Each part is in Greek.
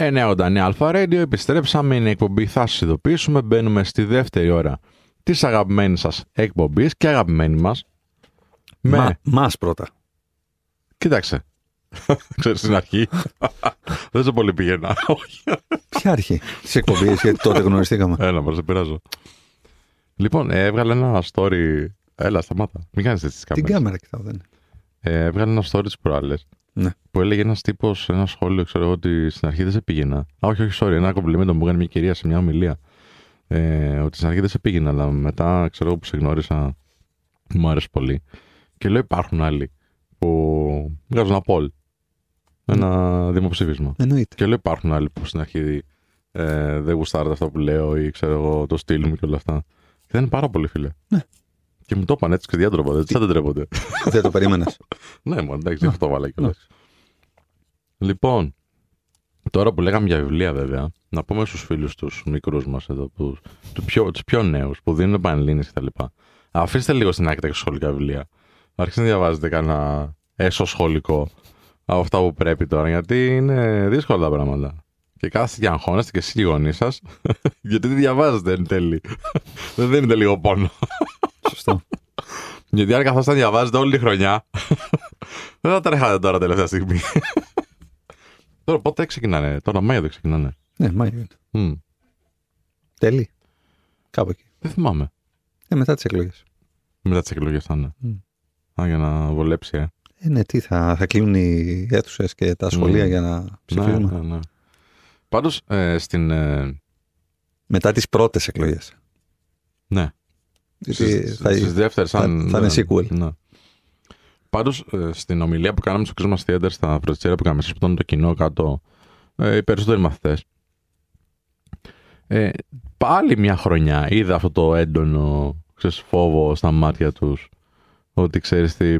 989 Αλφα Radio, επιστρέψαμε, είναι η εκπομπή, θα σας ειδοποιήσουμε, μπαίνουμε στη δεύτερη ώρα της αγαπημένης σας εκπομπής και αγαπημένη μας. Με... Μα, μας πρώτα. Κοίταξε, ξέρεις στην αρχή, δεν σε πολύ πηγαίνα. Όχι. Ποια αρχή της εκπομπής, γιατί τότε γνωριστήκαμε. Έλα, μας, σε πειράζω. Λοιπόν, ε, έβγαλε ένα story, έλα σταμάτα, μην κάνεις έτσι τις Την κάμερες. κάμερα κοιτάω, δεν είναι. Ε, έβγαλε ένα story τις προάλλες Ναι. Που έλεγε ένας τύπος σε ένα σχόλιο, ξέρω εγώ, ότι στην αρχή δεν σε πήγαινα. Α, όχι, όχι, sorry, ένα κομπλιμέντο μου έκανε μια κυρία σε μια ομιλία. Ε, ότι στην αρχή δεν σε πήγαινα, αλλά μετά, ξέρω εγώ, που σε γνώρισα, μου άρεσε πολύ. Και λέω, υπάρχουν άλλοι που βγάζουν ένα poll. Ένα δημοψήφισμα. Εννοείται. Και λέω, υπάρχουν άλλοι που στην αρχή ε, δεν γουστάρετε αυτά που λέω ή ξέρω εγώ, το στυλ μου και όλα αυτά. Και δεν είναι πάρα πολύ, φίλε. Ναι. Και μου το είπαν έτσι και διάτροπα, έτσι δεν τρέπονται. δεν το περίμενες. Ναι, μόνο εντάξει, αυτό βάλα κιόλας. Λοιπόν, τώρα που λέγαμε για βιβλία βέβαια, να πούμε στους φίλους τους μικρούς μας εδώ, που, του πιο, τους πιο νέους, που δίνουν πανελλήνιες και τα λοιπά. Αφήστε λίγο στην άκρη τα σχολικά βιβλία. Αρχίστε να διαβάζετε κανένα έσω σχολικό από αυτά που πρέπει τώρα, γιατί είναι δύσκολα τα πράγματα. Και κάθεστε και αγχώνεστε και εσείς και οι γονείς σας, γιατί δεν διαβάζετε εν τέλει. δεν δίνετε λίγο πόνο. Σωστό. Γιατί αν καθόσατε να διαβάζετε όλη τη χρονιά, δεν θα τρέχατε τώρα τελευταία στιγμή. Τώρα πότε ξεκινάνε, τώρα Μάιο δεν ξεκινάνε; ναι, Μάιο είναι. Μμ, Τέλει. Κάπου εκεί. δεν θυμάμαι. Ε, μετά τις εκλογές. Μετά τις εκλογές θα είναι. Μμ. Α, για να βολέψει, ε. Ε, ναι, τι θα, θα κλείνουν οι αίθουσες και τα σχολεία Μμ. για να Ναι, ψηφίσουμε. ναι, ναι. Πάντως, ε, στην... ε, Μετά τις πρώτες εκλογές. ναι, στις, θα, στις δεύτερες, θα- αν... θα είναι ναι, sequel. Ναι. Πάντως, ε, στην ομιλία που κάναμε στο Christmas Theater, στα φροντιστήρια που κάναμε, εσείς που ήταν το κοινό κάτω, ε, οι περισσότεροι μαθητές, ε, πάλι μια χρονιά είδα αυτό το έντονο ξέρεις, φόβο στα μάτια τους ότι ξέρεις τι,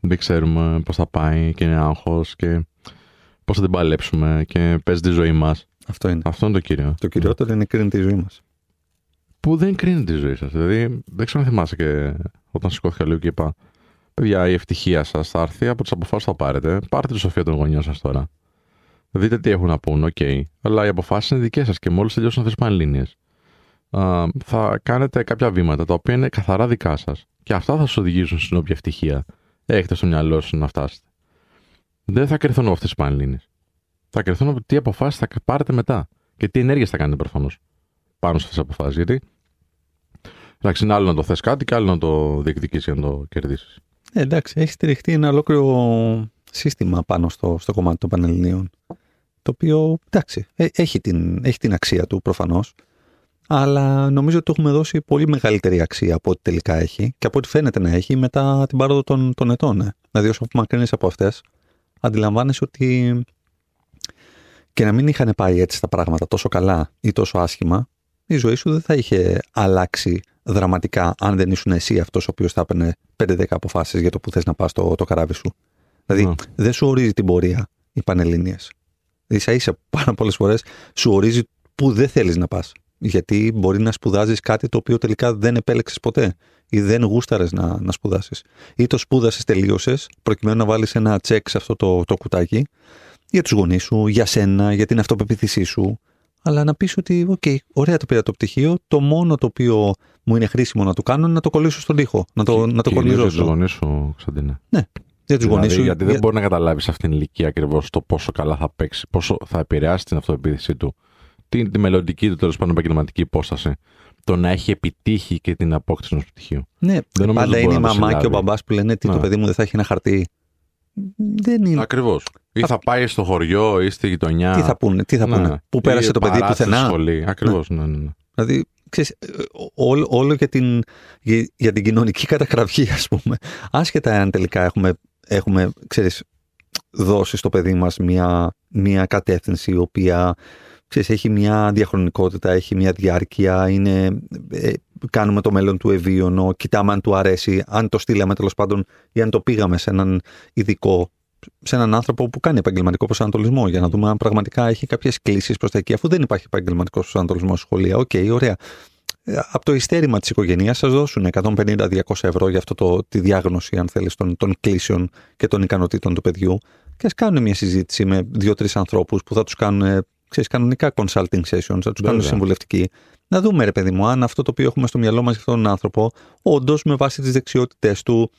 δεν ξέρουμε πώς θα πάει και είναι άγχος και πώς θα την παλέψουμε και παίζει τη ζωή μας. Αυτό είναι. Αυτό είναι το κύριο. Το κυριότερο είναι κρίνει τη ζωή μας. Που δεν κρίνει τη ζωή σας. Δηλαδή, δεν ξέρω αν θυμάσαι και όταν σηκώθηκα λίγο και είπα Παιδιά, η ευτυχία σας θα έρθει από τις αποφάσεις που θα πάρετε. Πάρτε τη σοφία των γονιών σας τώρα. Δείτε τι έχουν να πούν, οκ. Αλλά οι αποφάσεις είναι δικές σας και μόλις τελειώσουν αυτές οι πανελλήνιες, θα κάνετε κάποια βήματα τα οποία είναι καθαρά δικά σας. Και αυτά θα σας οδηγήσουν στην όποια ευτυχία έχετε στο μυαλό σας να φτάσετε. Δεν θα κρυθούν από αυτές τις πανελλήνιες. Θα κρυθούν από τι αποφάσεις θα πάρετε μετά. Και τι ενέργειες θα κάνετε προφανώς πάνω σε αυτές τις αποφάσεις. Γιατί εντάξει, είναι άλλο να το θες κάτι και άλλο να το διεκδικήσεις για να το κερδίσεις. Ε, εντάξει, έχει στηριχτεί ένα ολόκληρο σύστημα πάνω στο, στο κομμάτι των Πανελληνίων. Το οποίο, εντάξει, ε, έχει, την, έχει την αξία του προφανώς. Αλλά νομίζω ότι του έχουμε δώσει πολύ μεγαλύτερη αξία από ό,τι τελικά έχει και από ό,τι φαίνεται να έχει μετά την πάροδο των, των ετών. Ε. Δηλαδή, όσο απομακρύνει από αυτές, αντιλαμβάνεσαι ότι και να μην είχαν πάει έτσι τα πράγματα τόσο καλά ή τόσο άσχημα, η ζωή σου δεν θα είχε αλλάξει δραματικά αν δεν ήσουν εσύ αυτός ο οποίος θα έπαιρνε 5-10 αποφάσεις για το που θες να πας το, το καράβι σου. Δηλαδή, Ναι. δεν σου ορίζει την πορεία οι Πανελλήνιες. σα ίσα πάρα πολλές φορές σου ορίζει που δεν θέλεις να πας. Γιατί μπορεί να σπουδάζεις κάτι το οποίο τελικά δεν επέλεξες ποτέ ή δεν γούσταρες να, να σπουδάσεις. Ή το σπούδασες, τελείωσες, προκειμένου να βάλεις ένα τσεκ σε αυτό το, το κουτάκι για τους γονείς σου, για σένα, για την αυτοπεποίθησή σου. Αλλά να πεις ότι, οκ, ωραία το πήρα το πτυχίο. Το μόνο το οποίο μου είναι χρήσιμο να το κάνω είναι να το κολλήσω στον τοίχο. Να το, να το Κυρίως για τους κορνιζώσω. γονείς σου, Κωνσταντίνε. Για τους γονείς Δηλαδή, σου. γιατί δεν για- μπορεί να καταλάβεις σε αυτήν την ηλικία ακριβώς το πόσο καλά θα παίξει, πόσο θα επηρεάσει την αυτοπεποίθησή του, τη, τη μελλοντική του τέλος πάντων επαγγελματική υπόσταση, το να έχει επιτύχει και την απόκτηση ενός πτυχίου. Ναι, Δεν νομίζω πάντα ότι είναι η μπορεί να το μαμά και ο συλλάβει. μπαμπάς που λένε τι Ναι. το παιδί μου δεν θα έχει ένα χαρτί. Δεν είναι. Ακριβώς. Ή θα πάει στο χωριό ή στη γειτονιά. Τι θα πούνε, τι θα Ναι. πούνε. Πού Ή πέρασε το παιδί παράτηση στη πουθενά. σχολή. Ακριβώς. Ναι. Ναι, ναι. Δηλαδή, ξέρεις, ε, όλο, όλο για, την, για, για την κοινωνική καταγραφή, ας πούμε. Άσχετα αν τελικά έχουμε, έχουμε ξέρεις, δώσει στο παιδί μας μια, μια κατεύθυνση η οποία ξέρεις, έχει μια διαχρονικότητα, έχει μια διάρκεια, είναι, ε, κάνουμε το μέλλον του ευοίωνο, κοιτάμε αν του αρέσει, αν το στείλαμε τέλος πάντων ή αν το πήγαμε σε έναν ειδικό σε έναν άνθρωπο που κάνει επαγγελματικό προσανατολισμό για να δούμε αν πραγματικά έχει κάποιες κλίσεις προς τα εκεί, αφού δεν υπάρχει επαγγελματικό προσανατολισμός στη σχολεία. Οκ, ωραία. Ε, Από το υστέρημα της οικογένειας ας δώσουν 150-200 ευρώ για αυτό το, τη διάγνωση, αν θέλεις, των, των κλίσεων και των ικανοτήτων του παιδιού. Και ας κάνουν μια συζήτηση με δύο-τρεις ανθρώπους που θα τους κάνουν ξέρεις, κανονικά consulting sessions, να τους κάνουμε Βέβαια. συμβουλευτική. Να δούμε, ρε παιδί μου, αν αυτό το οποίο έχουμε στο μυαλό μας για αυτόν τον άνθρωπο, όντως με βάση τις δεξιότητές του,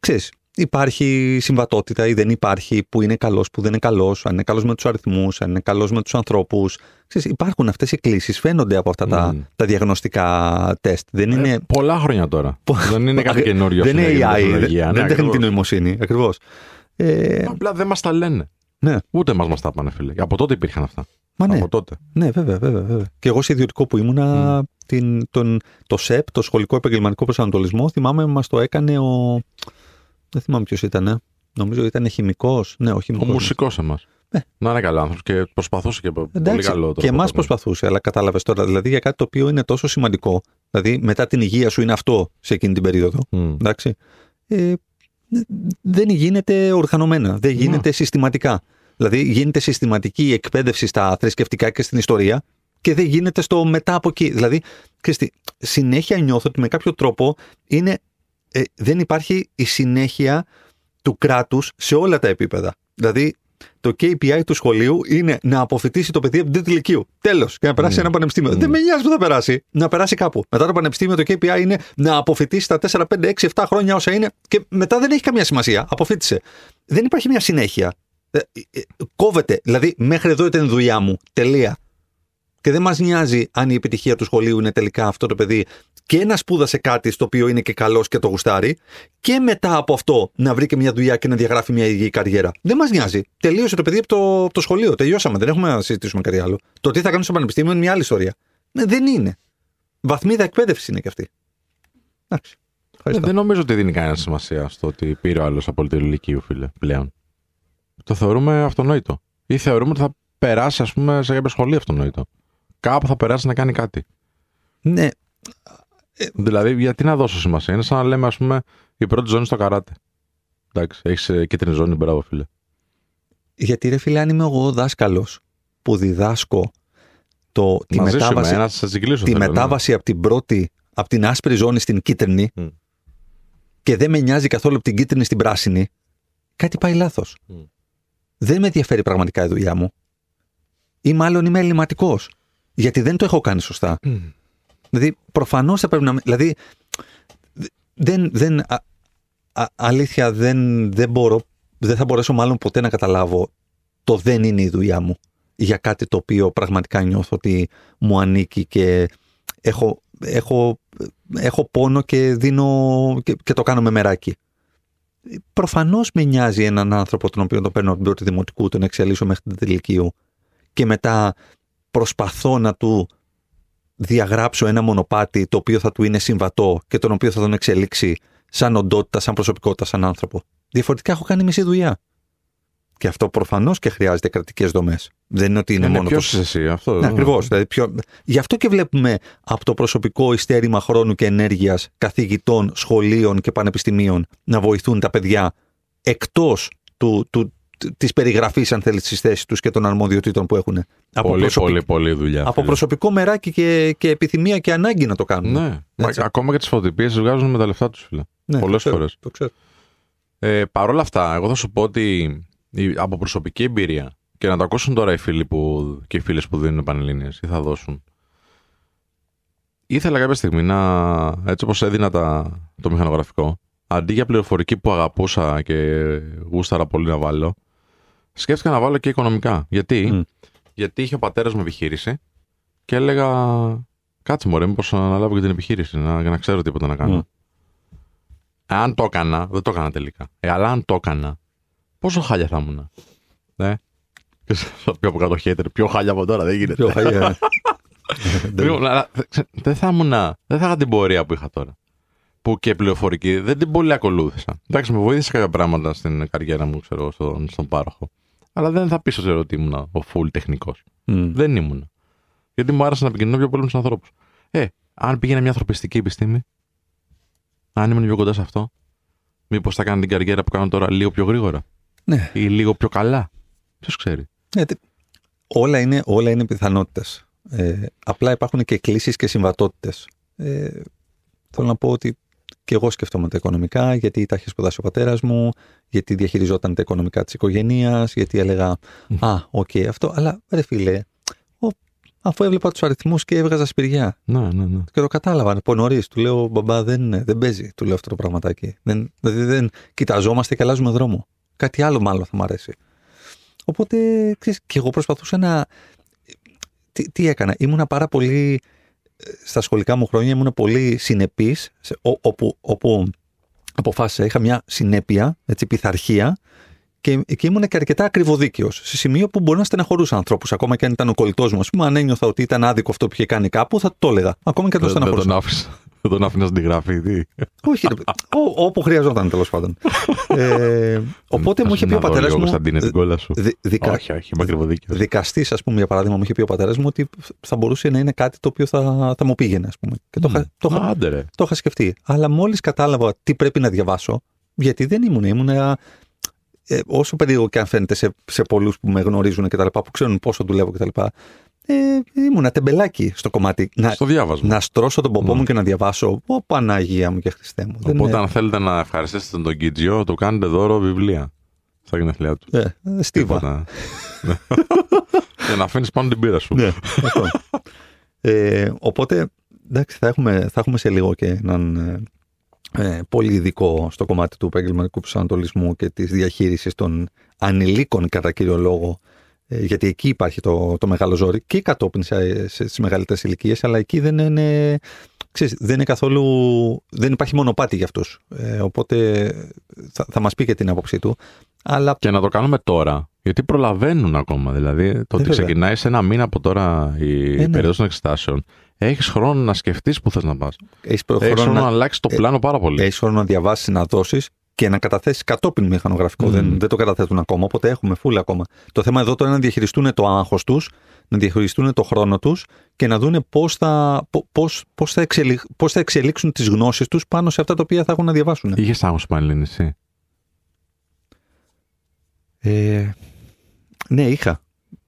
ξέρεις, υπάρχει συμβατότητα ή δεν υπάρχει, που είναι καλός, που δεν είναι καλός, αν είναι καλός με τους αριθμούς, αν είναι καλός με τους ανθρώπους. Υπάρχουν αυτές οι κλήσει, φαίνονται από αυτά τα, Μμμ. τα διαγνωστικά τεστ. Δεν είναι. Ε, πολλά χρόνια τώρα. δεν είναι κάτι καινούριο. δεν στην είναι AI, δεν, τεχνολογία. δεν Ναι, είναι τεχνητή ακριβώς. νοημοσύνη. Ακριβώς. Ε, Απλά δεν μας τα λένε. ναι, Ούτε μας μας τα πάνε, φίλε. Από τότε υπήρχαν αυτά. Μα ναι. Από τότε. Ναι, βέβαια, βέβαια, βέβαια. Και εγώ σε ιδιωτικό που ήμουνα, την, τον, το ΣΕΠ, το Σχολικό Επαγγελματικό Προσανατολισμό, θυμάμαι μας το έκανε ο. Δεν θυμάμαι ποιος ήταν. Νομίζω ήταν χημικός. Ναι, ο Ο χημικό. μουσικός εμάς. Ε. Να είναι καλό άνθρωπο και προσπαθούσε και πολύ Εντάξει, καλό και εμάς προσπαθούσε, αλλά κατάλαβες τώρα. Δηλαδή για κάτι το οποίο είναι τόσο σημαντικό. Δηλαδή μετά την υγεία σου είναι αυτό σε εκείνη την περίοδο. Εντάξει. Ε, δεν γίνεται οργανωμένα, δεν γίνεται συστηματικά. Δηλαδή γίνεται συστηματική εκπαίδευση στα θρησκευτικά και στην ιστορία και δεν γίνεται στο μετά από εκεί. Δηλαδή, ξέρεις τι, συνέχεια νιώθω ότι με κάποιο τρόπο είναι, ε, δεν υπάρχει η συνέχεια του κράτους σε όλα τα επίπεδα. Δηλαδή, το KPI του σχολείου είναι να αποφυτίσει το παιδί από την τρίτη ηλικίου. Τέλος. Και να περάσει σε ένα πανεπιστήμιο. Δεν με νοιάζει που θα περάσει. Να περάσει κάπου. Μετά το πανεπιστήμιο το KPI είναι να αποφυτίσει τα 4, 5, 6, 7 χρόνια όσα είναι. Και μετά δεν έχει καμία σημασία. Αποφύτησε. Δεν υπάρχει μια συνέχεια. Ε, ε, κόβεται. Δηλαδή, μέχρι εδώ ήταν η δουλειά μου. Τελεία. Και δεν μας νοιάζει αν η επιτυχία του σχολείου είναι τελικά αυτό το παιδί και να σπούδασε κάτι στο οποίο είναι και καλός και το γουστάρει, και μετά από αυτό να βρει και μια δουλειά και να διαγράφει μια υγιή καριέρα. Δεν μας νοιάζει. Τελείωσε το παιδί από το, από το σχολείο. Τελειώσαμε. Δεν έχουμε να συζητήσουμε κάτι άλλο. Το τι θα κάνει στο πανεπιστήμιο είναι μια άλλη ιστορία. Ναι, δεν είναι. Βαθμίδα εκπαίδευσης είναι και αυτή. Εντάξει. Ε, Ευχαριστώ. δεν νομίζω ότι δίνει κανένα σημασία στο ότι πήρε ο άλλος από την ηλικίου, φίλε, πλέον. Το θεωρούμε αυτονόητο. Ή θεωρούμε ότι θα περάσει, ας πούμε, σε κάποιο σχολείο αυτονόητο. Κάπου θα περάσει να κάνει κάτι. Ναι, Δηλαδή, γιατί να δώσω σημασία; Είναι σαν να λέμε, ας πούμε, η πρώτη ζώνη στο καράτε. Εντάξει, έχεις κίτρινη ζώνη, μπράβο, φίλε. γιατί ρε φίλε, αν είμαι εγώ δάσκαλος που διδάσκω το, τη Μαζί σου είμαι, μετάβαση, να σα συγκλήσω. τη θέλω, ναι. μετάβαση από την πρώτη, από την άσπρη ζώνη στην κίτρινη Μμ. και δεν με νοιάζει καθόλου από την κίτρινη στην πράσινη, κάτι πάει λάθος. Μμ. Δεν με ενδιαφέρει πραγματικά η δουλειά μου. Ή μάλλον είμαι ελληματικός. Γιατί δεν το έχω κάνει σωστά. Μμ. Δηλαδή, προφανώς θα πρέπει να. Δηλαδή, δεν. δεν α, α- αλήθεια, δεν, δεν μπορώ. Δεν θα μπορέσω μάλλον ποτέ να καταλάβω το δεν είναι η δουλειά μου για κάτι το οποίο πραγματικά νιώθω ότι μου ανήκει και έχω, έχω, έχω πόνο και δίνω και, και το κάνω με μεράκι. Προφανώς με νοιάζει έναν άνθρωπο τον οποίο τον παίρνω από την πρώτη δημοτικού, τον εξελίσσω μέχρι την τελικίου και μετά προσπαθώ να του διαγράψω ένα μονοπάτι το οποίο θα του είναι συμβατό και τον οποίο θα τον εξελίξει σαν οντότητα, σαν προσωπικότητα, σαν άνθρωπο. Διαφορετικά έχω κάνει μισή δουλειά. Και αυτό προφανώς και χρειάζεται κρατικές δομές. Δεν είναι ότι είναι Είναι μόνο ποιος το. είσαι εσύ, αυτό. Ναι, ακριβώς. Δηλαδή πιο... Γι' αυτό και βλέπουμε από το προσωπικό ειστέρημα χρόνου και ενέργειας καθηγητών, σχολείων και πανεπιστημίων να βοηθούν τα παιδιά εκτός του, του, της περιγραφής, αν θέλεις, της θέσης τους και των αρμοδιοτήτων που έχουν. Από, Πολύ, προσωπικ- πολύ, πολύ δουλειά. από φίλε. προσωπικό μεράκι και, και επιθυμία και ανάγκη να το κάνουν. Ναι. Μα, Έτσι. ακόμα και τις φωτοτυπίες τις βγάζουν με τα λεφτά τους, φίλε. Ναι, πολλές το ξέρω, φορές. Το ξέρω. Ε, Παρ' όλα αυτά, εγώ θα σου πω ότι η- από προσωπική εμπειρία και να το ακούσουν τώρα οι φίλοι που, και οι φίλες που δίνουν πανελλήνιες ή θα δώσουν. Ήθελα κάποια στιγμή να, έτσι όπως έδινα τα, το μηχανογραφικό, αντί για πληροφορική που αγαπούσα και γούσταρα πολύ να βάλω, σκέφτηκα να βάλω και οικονομικά. Γιατί, Μμ. Γιατί είχε ο πατέρας μου επιχείρηση και έλεγα κάτσε μωρέ μήπως να αναλάβω και την επιχείρηση, να, για να ξέρω τίποτα να κάνω. Μμ. Αν το έκανα, δεν το έκανα τελικά. Ε, αλλά αν το έκανα, πόσο χάλια θα ήμουν. Ναι. Και θα πει από κάτω hater, πιο χάλια από τώρα, δεν γίνεται. Πιο χαλιά. Λοιπόν, αλλά, ξέ- δεν θα ήμουν, δεν θα είχα την πορεία που είχα τώρα. Που και πληροφορική δεν την πολύ ακολούθησα. Εντάξει, με βοήθησε κάποια πράγματα στην καριέρα μου, ξέρω, στον, στον πάροχο. Αλλά δεν θα πείσω ξέρω ότι ήμουν ο full τεχνικός. Μμ. Δεν ήμουν. Γιατί μου άρεσε να επικοινωνώ πιο πολύ με τους ανθρώπους. Ε, αν πήγαινε μια ανθρωπιστική επιστήμη, αν ήμουν πιο κοντά σε αυτό, μήπως θα κάνω την καριέρα που κάνω τώρα λίγο πιο γρήγορα Ναι. ή λίγο πιο καλά. Ποιος ξέρει. Ναι, τε- όλα είναι, όλα είναι πιθανότητες. Ε, απλά υπάρχουν και κλίσεις και συμβατότητες. Ε, θέλω να πω ότι και εγώ σκεφτόμαι τα οικονομικά, γιατί τα είχε σπουδάσει ο πατέρας μου, γιατί διαχειριζόταν τα οικονομικά της οικογένειας, γιατί έλεγα «Α, οκ, αυτό». Αλλά ρε φίλε, Αφού έβλεπα τους αριθμούς και έβγαζα σπηριά. Ναι, ναι, ναι. Και το κατάλαβα από νωρίς. Του λέω, Μπαμπά, δεν, δεν παίζει. Του λέω αυτό το πραγματάκι. Δεν, δηλαδή δεν κοιταζόμαστε και αλλάζουμε δρόμο. Κάτι άλλο μάλλον θα μου αρέσει. Οπότε, ξέρεις, και εγώ προσπαθούσα να. Τι, τι έκανα; Ήμουνα πάρα πολύ. Στα σχολικά μου χρόνια ήμουν πολύ συνεπής, όπου, όπου αποφάσισα, είχα μια συνέπεια, έτσι, πειθαρχία και, και ήμουν και αρκετά ακριβοδίκαιος. Σε σημείο που μπορεί να στεναχωρούσα ανθρώπους. Ακόμα και αν ήταν ο κολλητός μου, ας πούμε, αν ένιωθα ότι ήταν άδικο αυτό που είχε κάνει κάπου, θα το έλεγα. Ακόμα και αν το στεναχωρούσα. Δεν τον άφησα. Δεν τον άφηνα στην γράφη. Τι; Όχι, ό, όπου χρειαζόταν τέλος πάντων. ε, οπότε μου είχε πει ο πατέρας μου. Κωνσταντίνες την κόλλα σου. Δικα... Όχι, όχι, είμαι ακριβοδίκαιο. Δικαστής, ας πούμε, για παράδειγμα, μου είχε πει ο πατέρας μου ότι θα μπορούσε να είναι κάτι το οποίο θα, θα μου πήγαινε, ας πούμε. Και το, mm. το, το, το είχα σκεφτεί. Αλλά μόλις κατάλαβα τι πρέπει να διαβάσω, γιατί δεν ήμουν, ήμουν ε, όσο περίεργο και αν φαίνεται σε, σε πολλούς που με γνωρίζουν και τα λοιπά, που ξέρουν πόσο δουλεύω και τα λοιπά, ε, ήμουν τεμπελάκι στο κομμάτι. Να, στο διάβασμα. Να στρώσω τον ποπό μου ναι. και να διαβάσω. Ω Παναγία μου και Χριστέ μου. Οπότε, αν θέλετε να ευχαριστήσετε τον Κίτζιο, του κάνετε δώρο βιβλία στα γενέθλιά του. Ε, στίβα. Για να αφήνεις πάνω την πύρα σου. ναι, αυτό. Ε, οπότε, εντάξει, θα έχουμε, θα έχουμε σε λίγο και έναν ε, ε, πολύ ειδικό στο κομμάτι του επαγγελματικού προσανατολισμού και της διαχείρισης των ανηλίκων κατά κύριο λόγο ε, γιατί εκεί υπάρχει το, το μεγάλο ζόρι και κατόπιν σε, σε, στις μεγαλύτερες ηλικίες, αλλά εκεί δεν είναι, ξέρεις, δεν είναι καθόλου, δεν υπάρχει μονοπάτι για αυτούς. Ε, οπότε θα, θα μας πει και την άποψή του. Αλλά... Και να το κάνουμε τώρα, γιατί προλαβαίνουν ακόμα. Δηλαδή, το ότι ξεκινάει σε ένα μήνα από τώρα η ε, ναι. περίοδος των εξετάσεων έχεις χρόνο να σκεφτείς που θες να πας. Έχεις χρόνο, χρόνο να, να αλλάξεις το ε, πλάνο πάρα πολύ. Έχεις χρόνο να διαβάσεις, να δώσει και να καταθέσει κατόπιν μηχανογραφικό. Mm. Δεν, δεν το καταθέτουν ακόμα, οπότε έχουμε φούλα ακόμα. Το θέμα εδώ τώρα είναι να διαχειριστούν το άγχος τους, να διαχειριστούν το χρόνο τους και να δουν πώς θα, πώς, πώς θα, εξελι, πώς θα εξελίξουν τις γνώσεις τους πάνω σε αυτά τα οποία θα έχουν να διαβάσουν. Είχες άγχος πάλι, εσύ; Ε, ναι, είχα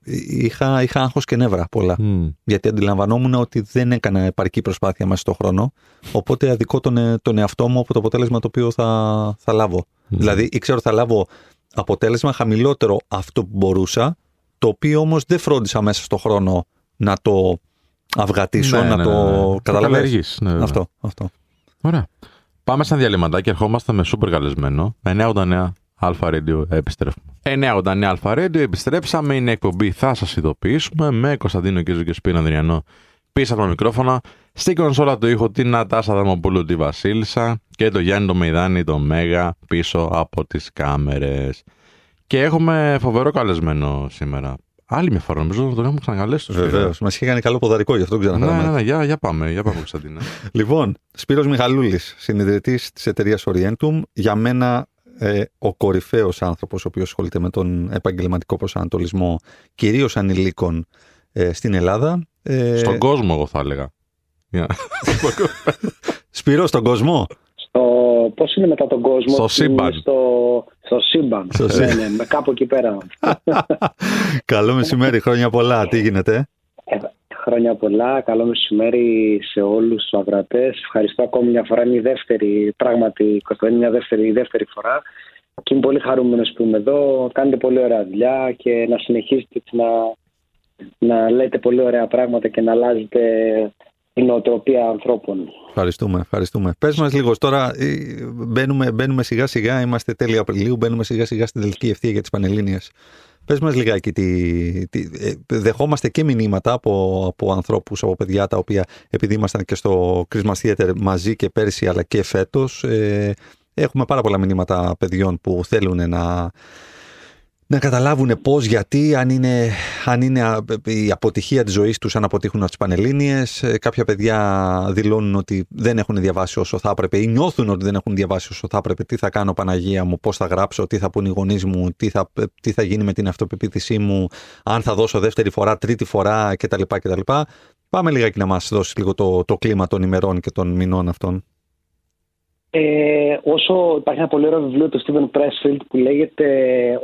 είχα, είχα άγχος και νεύρα πολλά. Γιατί αντιλαμβανόμουν ότι δεν έκανα επαρκή προσπάθεια μέσα στον χρόνο. Οπότε αδικό τον, ε, τον εαυτό μου από το αποτέλεσμα το οποίο θα, θα λάβω. Δηλαδή ήξερα ότι θα λάβω αποτέλεσμα χαμηλότερο αυτό που μπορούσα, το οποίο όμως δεν φρόντισα μέσα στον χρόνο να το αυγατήσω, ναι, να ναι, το ναι, καταλαβαίνεις; Ναι, αυτό, αυτό. Ωραία. Πάμε σαν διαλυματάκι και ερχόμαστε με σούπερ καλεσμένο. 989 Αλφα Radio επιστρέφουμε. 989 Αλφα Radio επιστρέψαμε. Είναι εκπομπή Θα σας ειδοποιήσουμε με Κωνσταντίνο Κίζο και Σπίνα Ανδριανό πίσω από το μικρόφωνα. Στην κονσόλα του ήχο την Νατάσα Δαμοπούλου τη Βασίλισσα και το Γιάννη το Μεϊδάνη το Μέγα πίσω από τις κάμερες. Και έχουμε φοβερό καλεσμένο σήμερα. Άλλη μια φορά, νομίζω να τον έχουμε ξανακαλέσει. Βεβαίως. Μας είχε κάνει καλό ποδαρικό, γι' αυτό ξαναφέραμε. Ναι, ναι, ναι, για, για πάμε, για πάμε, Κωνσταντίνα. λοιπόν, Σπύρος Μιχαλούλης, συνειδητής της εταιρείας Orientum. Για μένα ε, ο κορυφαίος άνθρωπος ο οποίος ασχολείται με τον επαγγελματικό προσανατολισμό κυρίως ανηλίκων ε, στην Ελλάδα. Ε, στον κόσμο εγώ θα έλεγα. Σπύρο, στον κόσμο. Στο, πώς είναι μετά τον κόσμο. Στο σύμπαν. Στο, στο σύμπαν. Στο ναι, ναι, με κάπου εκεί πέρα. Καλό μεσημέρι, χρόνια πολλά. Τι γίνεται; Ε, χρόνια πολλά, καλό μεσημέρι σε όλους τους αγρατές. Ευχαριστώ ακόμη μια φορά, είναι η δεύτερη, πράγματι, είναι μια δεύτερη, η δεύτερη φορά. Και είμαι πολύ χαρούμενος που είμαι εδώ, κάνετε πολύ ωραία δουλειά και να συνεχίσετε να, να λέτε πολύ ωραία πράγματα και να αλλάζετε η νοοτροπία ανθρώπων. Ευχαριστούμε, ευχαριστούμε. Πες μας λίγο τώρα, ε, μπαίνουμε, μπαίνουμε σιγά σιγά, είμαστε τέλη Απριλίου, μπαίνουμε σιγά σιγά στην τελική ευθεία για τις Πανελλήνιες. Πες μας λιγάκι, τι, τι, ε, δεχόμαστε και μηνύματα από, από ανθρώπους, από παιδιά τα οποία επειδή ήμασταν και στο Christmas Theater μαζί και πέρσι αλλά και φέτος, ε, έχουμε πάρα πολλά μηνύματα παιδιών που θέλουν να, να καταλάβουν πώς, γιατί, αν είναι, αν είναι η αποτυχία της ζωής τους, αν αποτύχουν από τις Πανελλήνιες. Κάποια παιδιά δηλώνουν ότι δεν έχουν διαβάσει όσο θα έπρεπε ή νιώθουν ότι δεν έχουν διαβάσει όσο θα έπρεπε. Τι θα κάνω, Παναγία μου, πώς θα γράψω, τι θα πούν οι γονείς μου, τι θα, τι θα γίνει με την αυτοπεποίθησή μου, αν θα δώσω δεύτερη φορά, τρίτη φορά κτλ. κτλ. Πάμε λιγάκι να μας δώσεις λίγο το, το κλίμα των ημερών και των μηνών αυτών. Ε, όσο υπάρχει ένα πολύ ωραίο βιβλίο του Steven Pressfield που λέγεται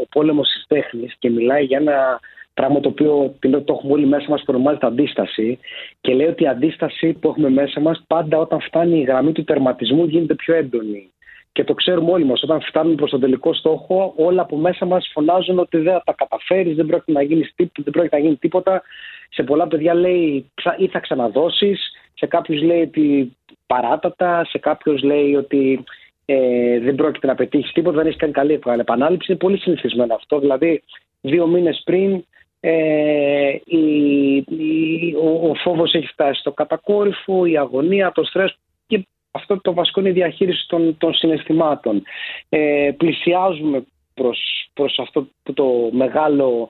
«Ο πόλεμος της τέχνης» και μιλάει για ένα πράγμα το οποίο το έχουμε όλοι μέσα μας που ονομάζεται αντίσταση και λέει ότι η αντίσταση που έχουμε μέσα μας πάντα όταν φτάνει η γραμμή του τερματισμού γίνεται πιο έντονη. Και το ξέρουμε όλοι μας, όταν φτάνουμε προς τον τελικό στόχο όλα από μέσα μας φωνάζουν ότι δεν θα τα καταφέρεις, δεν πρόκειται να γίνεις τίποτα, δεν πρόκειται να γίνει τίποτα Σε πολλά παιδιά λέει ή θα ξαναδώσεις, σε κάποιους λέει ότι παράτατα, σε κάποιους λέει ότι ε, δεν πρόκειται να πετύχεις τίποτα, δεν έχεις κάνει καλή επανάληψη. Είναι πολύ συνηθισμένο αυτό. Δηλαδή, δύο μήνες πριν ε, η, η, ο, ο φόβος έχει φτάσει στο κατακόρυφο, η αγωνία, το στρες και αυτό το βασικό είναι η διαχείριση των, των συναισθημάτων. Ε, πλησιάζουμε προς, προς αυτό το μεγάλο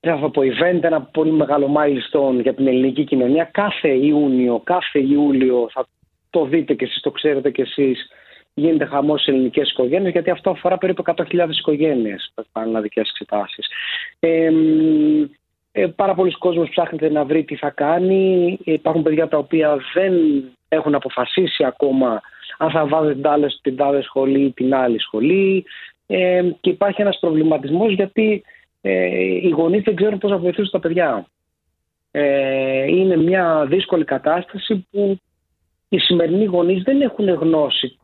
θα πω event, ένα πολύ μεγάλο milestone για την ελληνική κοινωνία. Κάθε Ιούνιο, κάθε Ιούλιο θα το δείτε και εσείς, το ξέρετε και εσείς, γίνεται χαμός σε ελληνικές οικογένειες, γιατί αυτό αφορά περίπου 100.000 οικογένειες, πανελλαδικέ εξετάσεις. Ε, ε, πάρα πολλοί κόσμος ψάχνεται να βρει τι θα κάνει. Υπάρχουν παιδιά τα οποία δεν έχουν αποφασίσει ακόμα αν θα βάζουν την άλλη, την άλλη σχολή ή την άλλη σχολή. Ε, και υπάρχει ένας προβληματισμός γιατί ε, οι γονείς δεν ξέρουν πώς να βοηθήσουν τα παιδιά. Ε, είναι μια δύσκολη κατάσταση που οι σημερινοί γονείς δεν έχουν γνώση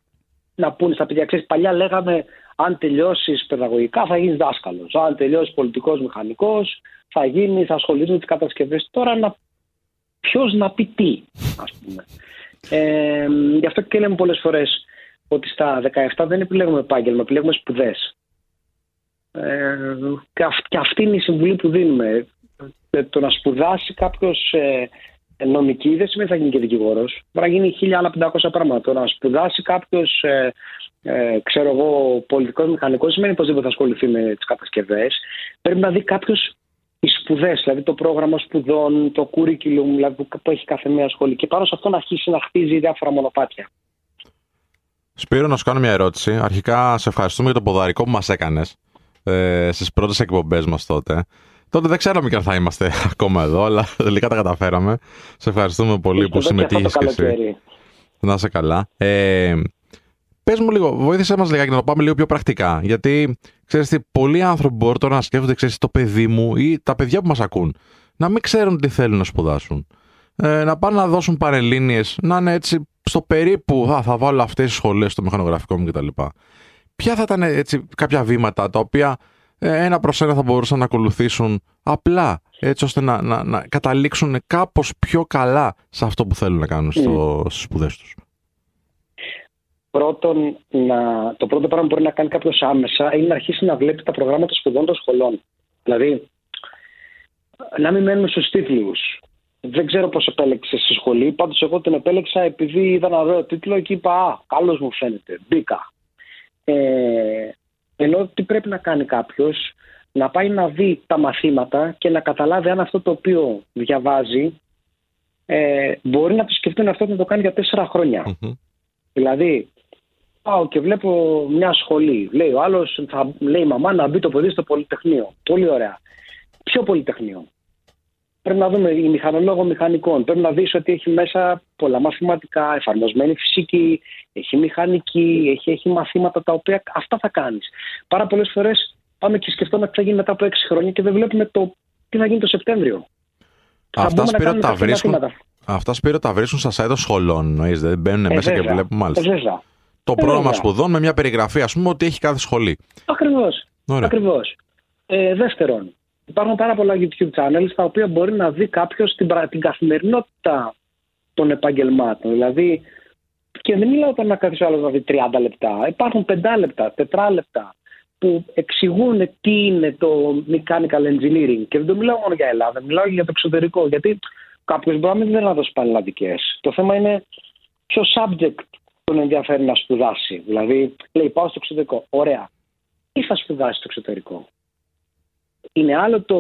να πούνε στα παιδιά. Ξέρεις, παλιά λέγαμε αν τελειώσεις παιδαγωγικά θα γίνεις δάσκαλος. Αν τελειώσεις πολιτικός μηχανικός θα γίνεις, θα ασχοληθεί με τις κατασκευές. Τώρα να, ποιος να πει τι, ας πούμε. Ε, γι' αυτό και λέμε πολλές φορές ότι στα 17 δεν επιλέγουμε επάγγελμα, επιλέγουμε σπουδές. Ε, και, αυτή είναι η συμβουλή που δίνουμε. Ε, το να σπουδάσει κάποιος ε, νομική δεν σημαίνει ότι θα γίνει και δικηγόρος. Μπορεί να γίνει χίλια άλλα 500 πράγματα. Το να σπουδάσει κάποιος, ε, ε, ξέρω εγώ, πολιτικός μηχανικός σημαίνει πως δεν θα ασχοληθεί με τις κατασκευές. Πρέπει να δει κάποιος οι σπουδές, δηλαδή το πρόγραμμα σπουδών, το curriculum δηλαδή, που έχει κάθε μία σχολή. Και πάνω σε αυτό να αρχίσει να χτίζει διάφορα μονοπάτια. Σπύρο, να σου κάνω μια ερώτηση. Αρχικά, σε ευχαριστούμε για το ποδαρικό που μας έκανες ε, στις πρώτες εκπομπές μας τότε. Τότε δεν ξέραμε και αν θα είμαστε ακόμα εδώ, αλλά τελικά τα καταφέραμε. Σε ευχαριστούμε πολύ που συμμετείχες και εσύ. Να είσαι καλά. Ε, Πες μου λίγο, βοήθησέ μας λιγάκι να το πάμε λίγο πιο πρακτικά. Γιατί ξέρεις τι, πολλοί άνθρωποι μπορούν τώρα να σκέφτονται, ξέρεις, το παιδί μου ή τα παιδιά που μας ακούν, να μην ξέρουν τι θέλουν να σπουδάσουν. Ε, να πάνε να δώσουν παρελίνειε, να είναι έτσι στο περίπου, α, θα βάλω αυτές τις σχολές στο μηχανογραφικό μου κτλ. Ποια θα ήταν έτσι κάποια βήματα τα οποία ε, ένα προς ένα θα μπορούσαν να ακολουθήσουν απλά έτσι ώστε να, να, να καταλήξουν κάπως πιο καλά σε αυτό που θέλουν να κάνουν στο, στις σπουδές τους. Πρώτον, να, το πρώτο πράγμα που μπορεί να κάνει κάποιος άμεσα είναι να αρχίσει να βλέπει τα προγράμματα σπουδών των σχολών. Δηλαδή, να μην μένουμε στους τίτλους. Δεν ξέρω πώς επέλεξες στη σχολή. Πάντως, εγώ την επέλεξα επειδή είδα ένα ωραίο τίτλο και είπα Α, καλός μου φαίνεται. Μπήκα. Ε, ενώ τι πρέπει να κάνει κάποιος, να πάει να δει τα μαθήματα και να καταλάβει αν αυτό το οποίο διαβάζει ε, μπορεί να το σκεφτεί αυτό να το κάνει για τέσσερα Δηλαδή, πάω και βλέπω μια σχολή. Λέει ο άλλος, θα λέει η μαμά να μπει το παιδί στο Πολυτεχνείο. Πολύ ωραία. Ποιο Πολυτεχνείο; Πρέπει να δούμε η μηχανολόγο μηχανικών. Πρέπει να δεις ότι έχει μέσα πολλά μαθηματικά, εφαρμοσμένη φυσική, έχει μηχανική, έχει, έχει μαθήματα τα οποία αυτά θα κάνεις. Πάρα πολλές φορές πάμε και σκεφτόμαστε τι θα γίνει μετά από έξι χρόνια και δεν βλέπουμε το τι θα γίνει το Σεπτέμβριο. Αυτά σπίρο τα βρίσκουν. Αυτά σπίρο τα βρίσκουν στα site των σχολών, Δεν μπαίνουν ε, μέσα και βλέπουν μάλιστα. Ε, το ε, πρόγραμμα σπουδών με μια περιγραφή, ας πούμε, ότι έχει κάθε σχολή. Ακριβώς. Ακριβώς. Ε, δεύτερον, υπάρχουν πάρα πολλά YouTube channels τα οποία μπορεί να δει κάποιος την, την καθημερινότητα των επαγγελμάτων. Δηλαδή, και δεν μιλάω όταν να κάθίσει άλλος να δει 30 λεπτά. Υπάρχουν 5 λεπτά, 4 λεπτά που εξηγούν τι είναι το mechanical engineering. Και δεν το μιλάω μόνο για Ελλάδα, μιλάω για το εξωτερικό. Γιατί κάποιος μπορεί να μην να δώσει πανελλαδικές. Το θέμα είναι ποιο subject τον ενδιαφέρει να σπουδάσει. Δηλαδή, λέει πάω στο εξωτερικό. Ωραία. Τι θα σπουδάσει στο εξωτερικό; Είναι άλλο το,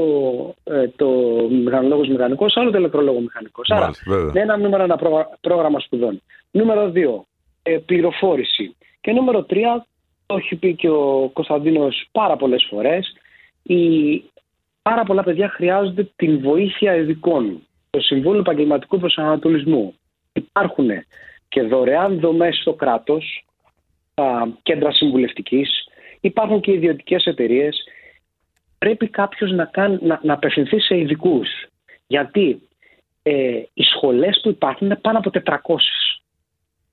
ε, το μηχανολόγος μηχανικός, άλλο το ηλεκτρολόγο μηχανικός. Άρα, ένα νούμερο ένα πρόγραμμα σπουδών. Νούμερο δύο, ε, πληροφόρηση. Και νούμερο τρία, το έχει πει και ο Κωνσταντίνος πάρα πολλές φορές, πάρα πολλά παιδιά χρειάζονται την βοήθεια ειδικών. Το Συμβούλιο Επαγγελματικού Προσανατολισμού. Υπάρχουν και δωρεάν δομές στο κράτος, κέντρα συμβουλευτικής, υπάρχουν και ιδιωτικές εταιρείες. Πρέπει κάποιος να, να, να απευθυνθεί σε ειδικούς. Γιατί ε, οι σχολές που υπάρχουν είναι πάνω από 400.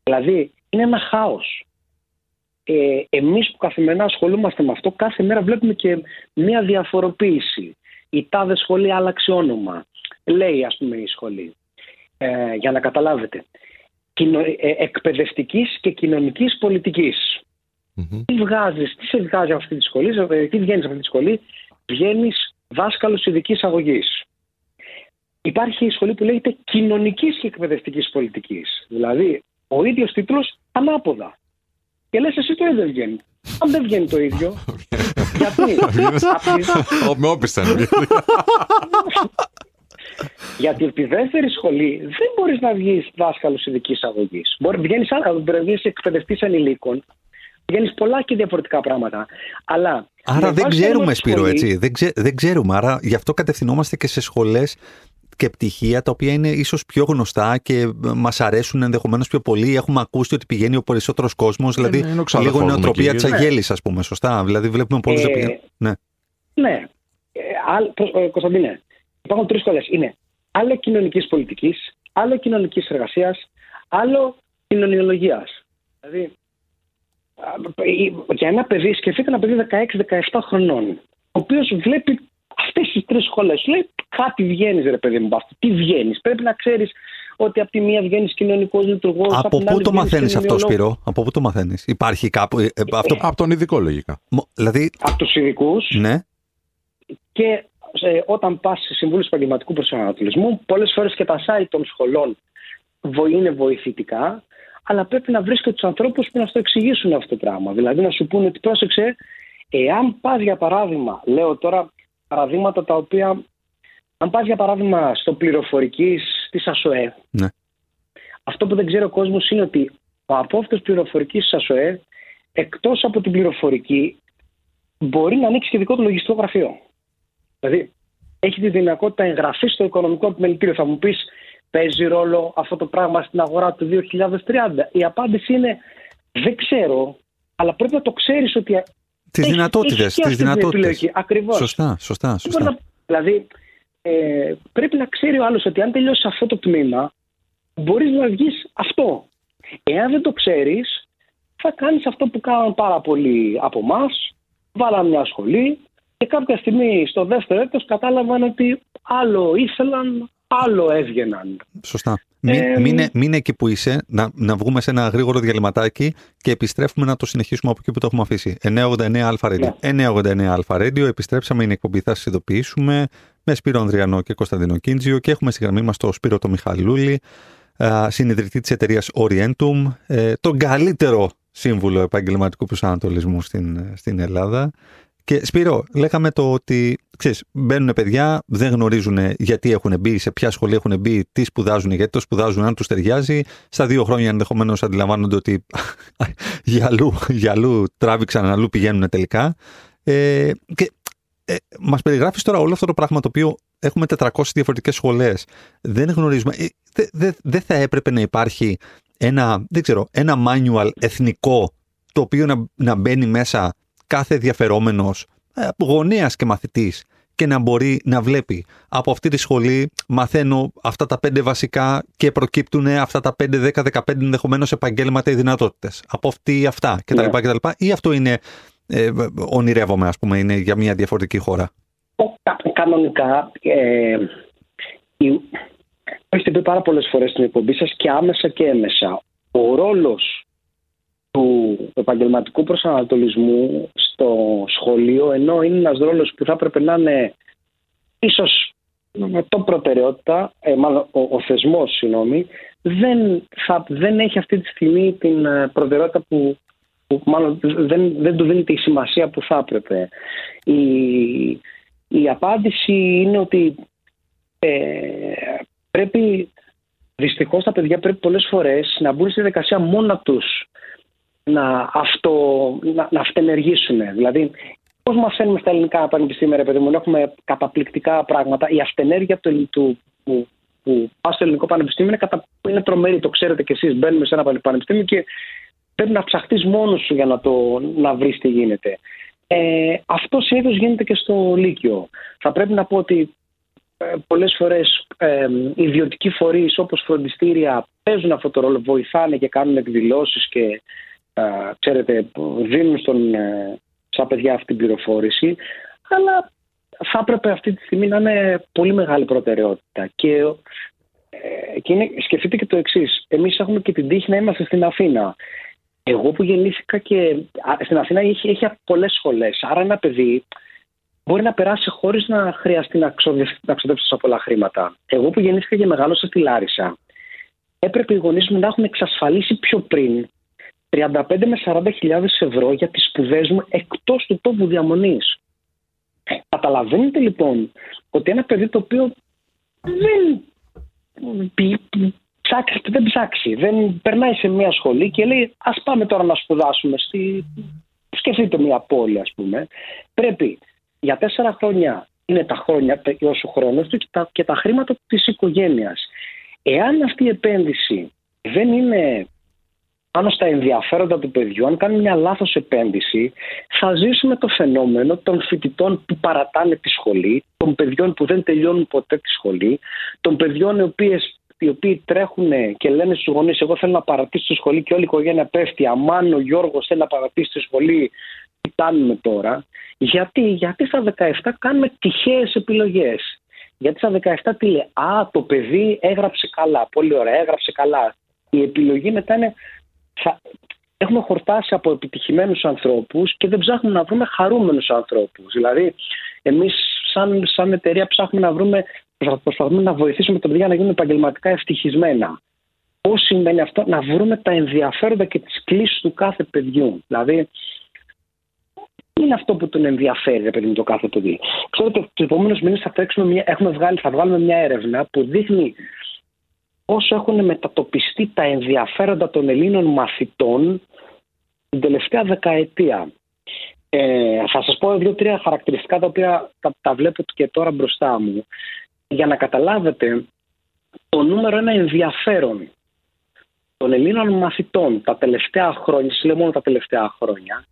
Δηλαδή είναι ένα χάος. Ε, εμείς που καθημερινά ασχολούμαστε με αυτό κάθε μέρα βλέπουμε και μια διαφοροποίηση. Η τάδε σχολή άλλαξε όνομα. λέει ας πούμε η σχολή, ε, για να καταλάβετε, κοινο, ε, εκπαιδευτικής και κοινωνικής πολιτικής. Mm-hmm. Τι βγάζεις, τι σε βγάζει από αυτή τη σχολή, ε, τι βγαίνεις από αυτή τη σχολή, βγαίνεις δάσκαλος ειδικής αγωγής. Υπάρχει η σχολή που λέγεται κοινωνικής και εκπαιδευτικής πολιτικής. Δηλαδή, ο ίδιος τίτλος ανάποδα. Και λες εσύ το ίδιο βγαίνει. Αν δεν βγαίνει το ίδιο, γιατί; Με όπισαν. Γιατί από τη δεύτερη σχολή δεν μπορείς να βγεις δάσκαλος ειδικής αγωγής. Μπορεί να βγεις εκπαιδευτής ανηλίκων. Βγαίνεις πολλά και διαφορετικά πράγματα. Αλλά. Άρα δεν ξέρουμε, Σπύρο, έτσι. Δεν, ξέ, δεν ξέρουμε. Άρα γι' αυτό κατευθυνόμαστε και σε σχολές και πτυχία τα οποία είναι ίσως πιο γνωστά και μας αρέσουν ενδεχομένως πιο πολύ. Έχουμε ακούσει ότι πηγαίνει ο περισσότερος κόσμος, δηλαδή είναι, είναι λίγο νοοτροπία της Αγέλη, ας πούμε. Σωστά. Δηλαδή βλέπουμε πολλούς ε, πηγαίνουν. Ναι. Ναι. Ε, ε, Κωνσταντίνε, υπάρχουν τρεις σχολές. Είναι άλλο κοινωνικής πολιτικής, άλλο κοινωνικής εργασίας, άλλο κοινωνιολογίας. Δηλαδή, για ένα παιδί, σκεφτείτε ένα παιδί 16-17 χρονών, ο οποίος βλέπει αυτές τις τρεις σχολέ. Λέει κάτι βγαίνεις, ρε παιδί μου, αυτό. Τι βγαίνεις; Πρέπει να ξέρεις ότι από τη μία βγαίνεις κοινωνικός λειτουργός. Από πού το μαθαίνεις αυτό, Σπύρο, από πού το μαθαίνεις; Υπάρχει κάπου. Ε, αυτό... Από τον ειδικό, λογικά. Δηλαδή... Από τους ειδικούς. Ναι. Και ε, όταν πας σε συμβούλου επαγγελματικού προσανατολισμού, πολλές φορές και τα site των σχολών είναι βοηθητικά, αλλά πρέπει να βρει και τους ανθρώπους που να σου εξηγήσουν αυτό το πράγμα. Δηλαδή να σου πούνε ότι πρόσεξε, εάν πας για παράδειγμα, λέω τώρα παραδείγματα τα οποία, αν πας για παράδειγμα στο πληροφορική της ΑΣΟΕ, ναι. αυτό που δεν ξέρει ο κόσμος είναι ότι ο απόφυτος πληροφορικής της ΑΣΟΕ, εκτός από την πληροφορική, μπορεί να ανοίξει και δικό του λογιστικό γραφείο. Δηλαδή, έχει τη δυνατότητα εγγραφής στο οικονομικό επιμελητήριο. Θα μου πεις, παίζει ρόλο αυτό το πράγμα στην αγορά του 2030. Η απάντηση είναι, δεν ξέρω, αλλά πρέπει να το ξέρεις ότι. Τις δυνατότητες. Τις δυνατότητες. Ακριβώς. Σωστά, σωστά. σωστά. δηλαδή, ε, πρέπει να ξέρει ο άλλος ότι αν τελειώσει αυτό το τμήμα, μπορείς να βγεις αυτό. Εάν δεν το ξέρεις, θα κάνεις αυτό που κάνουν πάρα πολλοί από εμάς. Βάλαμε μια σχολή, και κάποια στιγμή στο δεύτερο έτος κατάλαβαν ότι άλλο ήθελαν, άλλο έβγαιναν. Σωστά. Ε, μην, εκεί που είσαι, να, να βγούμε σε ένα γρήγορο διαλυματάκι και επιστρέφουμε να το συνεχίσουμε από εκεί που το έχουμε αφήσει. 989 Αλφα Radio. Ναι. 989 Αλφα Radio. Επιστρέψαμε, είναι εκπομπή, θα σας ειδοποιήσουμε με Σπύρο Ανδριανό και Κωνσταντινό Κίντζιο και έχουμε στη γραμμή μας τον Σπύρο το Μιχαλούλη, συνειδητή της εταιρείας Orientum, ε, τον καλύτερο σύμβουλο επαγγελματικού προσανατολισμού στην, στην Ελλάδα. Και Σπύρο, λέγαμε το ότι ξέρεις, μπαίνουν παιδιά, δεν γνωρίζουν γιατί έχουν μπει, σε ποια σχολή έχουν μπει, τι σπουδάζουν, γιατί το σπουδάζουν, αν τους ταιριάζει. Στα δύο χρόνια ενδεχομένως αντιλαμβάνονται ότι για αλλού, για αλλού τράβηξαν, αλλού πηγαίνουν τελικά. Ε, και ε, μας περιγράφεις τώρα όλο αυτό το πράγμα το οποίο έχουμε 400 διαφορετικές σχολές. Δεν γνωρίζουμε, ε, δεν δε, θα έπρεπε να υπάρχει ένα, δεν ξέρω, ένα manual εθνικό το οποίο να, να μπαίνει μέσα κάθε ενδιαφερόμενος ε, γονέας και μαθητής και να μπορεί να βλέπει από αυτή τη σχολή μαθαίνω αυτά τα πέντε βασικά και προκύπτουν αυτά τα 5, 10, 15 ενδεχομένως επαγγέλματα ή δυνατότητες. Από αυτή αυτά κτλ. Yeah. κτλ. Ή αυτό είναι ε, ονειρεύομαι, ας πούμε, είναι για μια διαφορετική χώρα; Κανονικά, ε, έχετε πει πάρα πολλές φορές στην εκπομπή σας και άμεσα και έμεσα. Ο ρόλος του επαγγελματικού προσανατολισμού στο σχολείο, ενώ είναι ένας ρόλος που θα έπρεπε να είναι ίσως το προτεραιότητα, ε, μάλλον ο, ο θεσμός, συγγνώμη, δεν, θα, δεν έχει αυτή τη στιγμή την ε, προτεραιότητα που, που μάλλον δεν, δεν του δίνει τη σημασία που θα έπρεπε. Η, η απάντηση είναι ότι ε, πρέπει, δυστυχώς τα παιδιά πρέπει πολλές φορές να μπουν στη δικασία μόνα τους να, αυτό, να, να αυτενεργήσουν. Δηλαδή, πώς μαθαίνουμε στα ελληνικά πανεπιστήμια, ρε παιδί μου, έχουμε καταπληκτικά πράγματα. Η αυτενέργεια του, του, που, που πας στο ελληνικό πανεπιστήμιο είναι, κατα, είναι τρομερή. Το ξέρετε κι εσείς. Μπαίνουμε σε ένα πανεπιστήμιο και πρέπει να ψαχτείς μόνος σου για να, το, να βρεις τι γίνεται. Ε, αυτό συνήθως γίνεται και στο Λύκειο. Θα πρέπει να πω ότι ε, πολλές φορές ε, ιδιωτικοί φορείς όπως φροντιστήρια παίζουν αυτό το ρόλο, βοηθάνε και κάνουν εκδηλώσεις και ξέρετε, δίνουν στον, ε, στα παιδιά αυτή την πληροφόρηση, αλλά θα έπρεπε αυτή τη στιγμή να είναι πολύ μεγάλη προτεραιότητα. Και, ε, και είναι, σκεφτείτε και το εξής. Εμείς έχουμε και την τύχη να είμαστε στην Αθήνα. Εγώ που γεννήθηκα και στην Αθήνα έχει, έχει πολλές σχολές. Άρα ένα παιδί μπορεί να περάσει χωρίς να χρειαστεί να ξοδέψει τόσα πολλά χρήματα. Εγώ που γεννήθηκα και μεγάλωσα στη Λάρισα, έπρεπε οι γονείς μου να έχουν εξασφαλίσει πιο πριν 35 με 40 ευρώ για τις σπουδές μου εκτός του τόπου διαμονής. Καταλαβαίνετε λοιπόν ότι ένα παιδί το οποίο δεν ψάξει, δεν ψάξει, δεν περνάει σε μια σχολή και λέει ας πάμε τώρα να σπουδάσουμε στη... Σκεφτείτε μια πόλη ας πούμε. Πρέπει για τέσσερα χρόνια είναι τα χρόνια, όσο χρόνο του και τα, και τα χρήματα της οικογένειας. Εάν αυτή η επένδυση δεν είναι πάνω στα ενδιαφέροντα του παιδιού, αν κάνουμε μια λάθος επένδυση, θα ζήσουμε το φαινόμενο των φοιτητών που παρατάνε τη σχολή, των παιδιών που δεν τελειώνουν ποτέ τη σχολή, των παιδιών οι, οποίες, οι οποίοι τρέχουν και λένε στους γονείς εγώ θέλω να παρατήσω τη σχολή και όλη η οικογένεια πέφτει, αμάν ο Γιώργος θέλει να παρατήσει τη σχολή, τι κάνουμε τώρα. Γιατί, γιατί στα 17 κάνουμε τυχαίες επιλογές. Γιατί στα 17 τι λέει, Α, το παιδί έγραψε καλά. Πολύ ωραία, έγραψε καλά. Η επιλογή μετά είναι θα, έχουμε χορτάσει από επιτυχημένους ανθρώπους και δεν ψάχνουμε να βρούμε χαρούμενους ανθρώπους. Δηλαδή, εμείς σαν, σαν εταιρεία ψάχνουμε να βρούμε, προσπαθούμε να βοηθήσουμε τα παιδιά να γίνουν επαγγελματικά ευτυχισμένα. Πώς σημαίνει αυτό, να βρούμε τα ενδιαφέροντα και τις κλήσεις του κάθε παιδιού. Δηλαδή, είναι αυτό που τον ενδιαφέρει, ρε παιδί το κάθε παιδί; Ξέρω ότι τους επόμενους μήνες θα, έχουμε βγάλει, θα βγάλουμε μια έρευνα που δείχνει όσο έχουν μετατοπιστεί τα ενδιαφέροντα των Ελλήνων μαθητών την τελευταία δεκαετία. Ε, θα σας πω δύο-τρία χαρακτηριστικά τα οποία τα, τα βλέπω και τώρα μπροστά μου για να καταλάβετε το νούμερο ένα ενδιαφέρον των Ελλήνων μαθητών τα τελευταία χρόνια, λέω μόνο τα τελευταία χρόνια,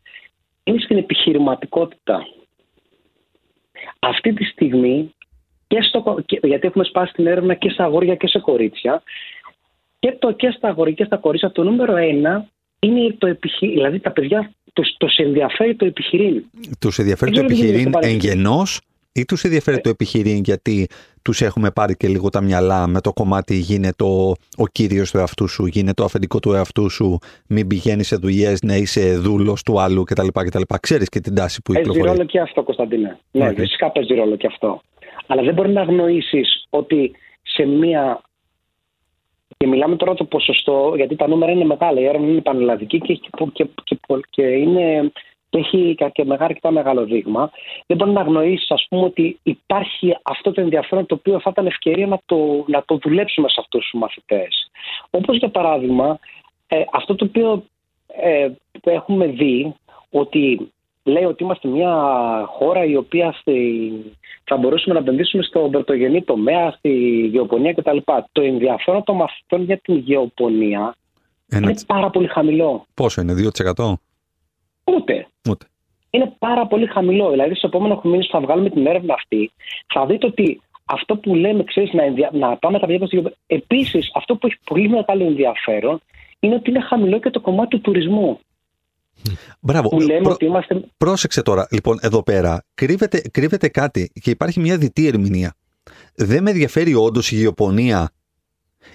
είναι στην επιχειρηματικότητα. Αυτή τη στιγμή και στο, γιατί έχουμε σπάσει την έρευνα και στα αγόρια και σε κορίτσια. Και, το, και στα αγόρια και στα κορίτσια το νούμερο ένα είναι το επιχειρήν. Δηλαδή τα παιδιά τους, τους ενδιαφέρει το επιχειρήν. Τους ενδιαφέρει το επιχειρήν εγγενώς ή τους ενδιαφέρει το επιχειρήν γιατί τους έχουμε πάρει και λίγο τα μυαλά με το κομμάτι γίνεται ο, ο κύριος του εαυτού σου, γίνεται το αφεντικό του εαυτού σου, μην πηγαίνεις σε δουλειές να είσαι δούλος του άλλου κτλ. κτλ. Ξέρεις και την τάση που κυκλοφορεί. Παίζει ρόλο και αυτό Κωνσταντίνε. Ναι, φυσικά παίζει ρόλο και αυτό. Αλλά δεν μπορεί να αγνοήσεις ότι σε μία... Και μιλάμε τώρα το ποσοστό, γιατί τα νούμερα είναι μεγάλα. Η έρευνα είναι πανελλαδική και, και, και, και είναι και έχει και μεγάλο, και μεγάλο δείγμα. Δεν μπορεί να αγνοήσεις, ας πούμε, ότι υπάρχει αυτό το ενδιαφέρον το οποίο θα ήταν ευκαιρία να το, να το δουλέψουμε σε αυτούς τους μαθητές. Όπως για παράδειγμα, ε, αυτό το οποίο ε, έχουμε δει ότι λέει ότι είμαστε μια χώρα η οποία στη, θα μπορούσαμε να επενδύσουμε στον πρωτογενή τομέα, στη γεωπονία κτλ. Το ενδιαφέρον των μαθητών για την γεωπονία Ένα... είναι πάρα πολύ χαμηλό. Πόσο είναι, 2%? Ούτε. Ούτε. Είναι πάρα πολύ χαμηλό. Δηλαδή, στο επόμενο μήνε που θα βγάλουμε την έρευνα αυτή, θα δείτε ότι αυτό που λέμε, ξέρεις, να, να πάμε τα παιδιά στο Επίσης, αυτό που έχει πολύ μεγάλο ενδιαφέρον είναι ότι είναι χαμηλό και το κομμάτι του τουρισμού. Μπράβο. Που λέμε ότι είμαστε... Πρόσεξε τώρα, λοιπόν, εδώ πέρα κρύβεται, κρύβεται κάτι και υπάρχει μια διτή ερμηνεία. Δεν με ενδιαφέρει όντως η γεωπονία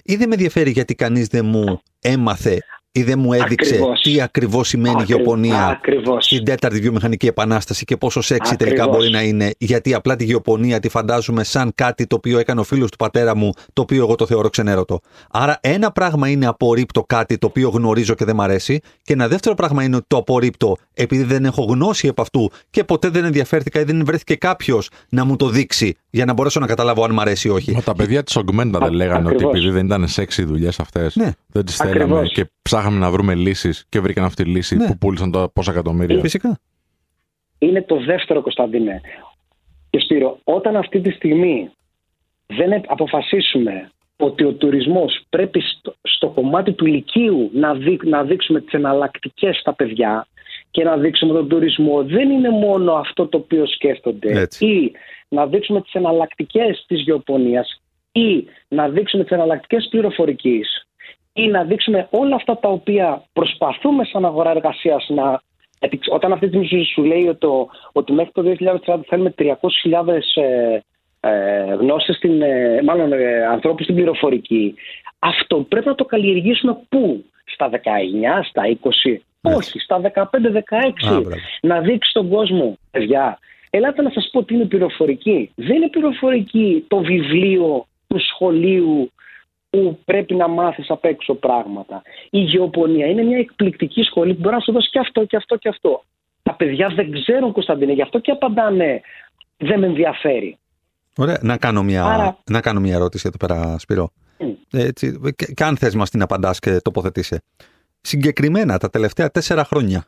ή δεν με ενδιαφέρει γιατί κανείς δεν μου έμαθε ή δεν μου έδειξε ακριβώς. τι ακριβώς σημαίνει Ακρι... γεωπονία ακριβώς. στην τέταρτη βιομηχανική επανάσταση και πόσο σεξι τελικά μπορεί να είναι. Γιατί απλά τη γεωπονία τη φαντάζομαι σαν κάτι το οποίο έκανε ο φίλος του πατέρα μου, το οποίο εγώ το θεωρώ ξενέρωτο. Άρα, ένα πράγμα είναι απορρίπτω κάτι το οποίο γνωρίζω και δεν μ' αρέσει, και ένα δεύτερο πράγμα είναι ότι το απορρίπτω επειδή δεν έχω γνώση από αυτού και ποτέ δεν ενδιαφέρθηκα ή δεν βρέθηκε κάποιος να μου το δείξει για να μπορέσω να καταλάβω αν μ' αρέσει ή όχι. Μα τα παιδιά της Ογκμέντα δεν λέγανε ότι επειδή δεν ήταν σεξ οι δουλειές αυτές, ναι. δεν τις θέλαμε και ψάχαμε να βρούμε λύσεις και βρήκαν αυτή τη λύση ναι. που πούλησαν τα πόσα εκατομμύρια. Ε, φυσικά. Είναι το δεύτερο Κωνσταντίνε. Και Σπύρο, όταν αυτή τη στιγμή δεν αποφασίσουμε ότι ο τουρισμός πρέπει στο, κομμάτι του ηλικίου να, να δείξουμε τις εναλλακτικές στα παιδιά και να δείξουμε τον τουρισμό δεν είναι μόνο αυτό το οποίο σκέφτονται ή να δείξουμε τις εναλλακτικές της γεωπονίας ή να δείξουμε τις εναλλακτικές πληροφορικής ή να δείξουμε όλα αυτά τα οποία προσπαθούμε σαν αγορά εργασίας να Γιατί όταν αυτή τη στιγμή σου λέει ότι, ότι μέχρι το 2030 θέλουμε 300.000 ε, ε, γνώσεις, στην, ε, μάλλον ε, ανθρώπους στην πληροφορική, αυτό πρέπει να το καλλιεργήσουμε πού, στα 19, στα 20, όχι, στα 15-16. Να δείξει τον κόσμο, παιδιά, ελάτε να σας πω τι είναι πληροφορική. Δεν είναι πληροφορική το βιβλίο του σχολείου που πρέπει να μάθεις απ' έξω πράγματα. Η γεωπονία είναι μια εκπληκτική σχολή που μπορεί να σου δώσει και αυτό και αυτό και αυτό. Τα παιδιά δεν ξέρουν Κωνσταντίνε, γι' αυτό και απαντάνε δεν με ενδιαφέρει. Ωραία, να κάνω μια, να κάνω μια ερώτηση εδώ πέρα Σπυρό. Mm. Έτσι, και αν θες μας την απαντάς και τοποθετήσει. Συγκεκριμένα τα τελευταία τέσσερα χρόνια,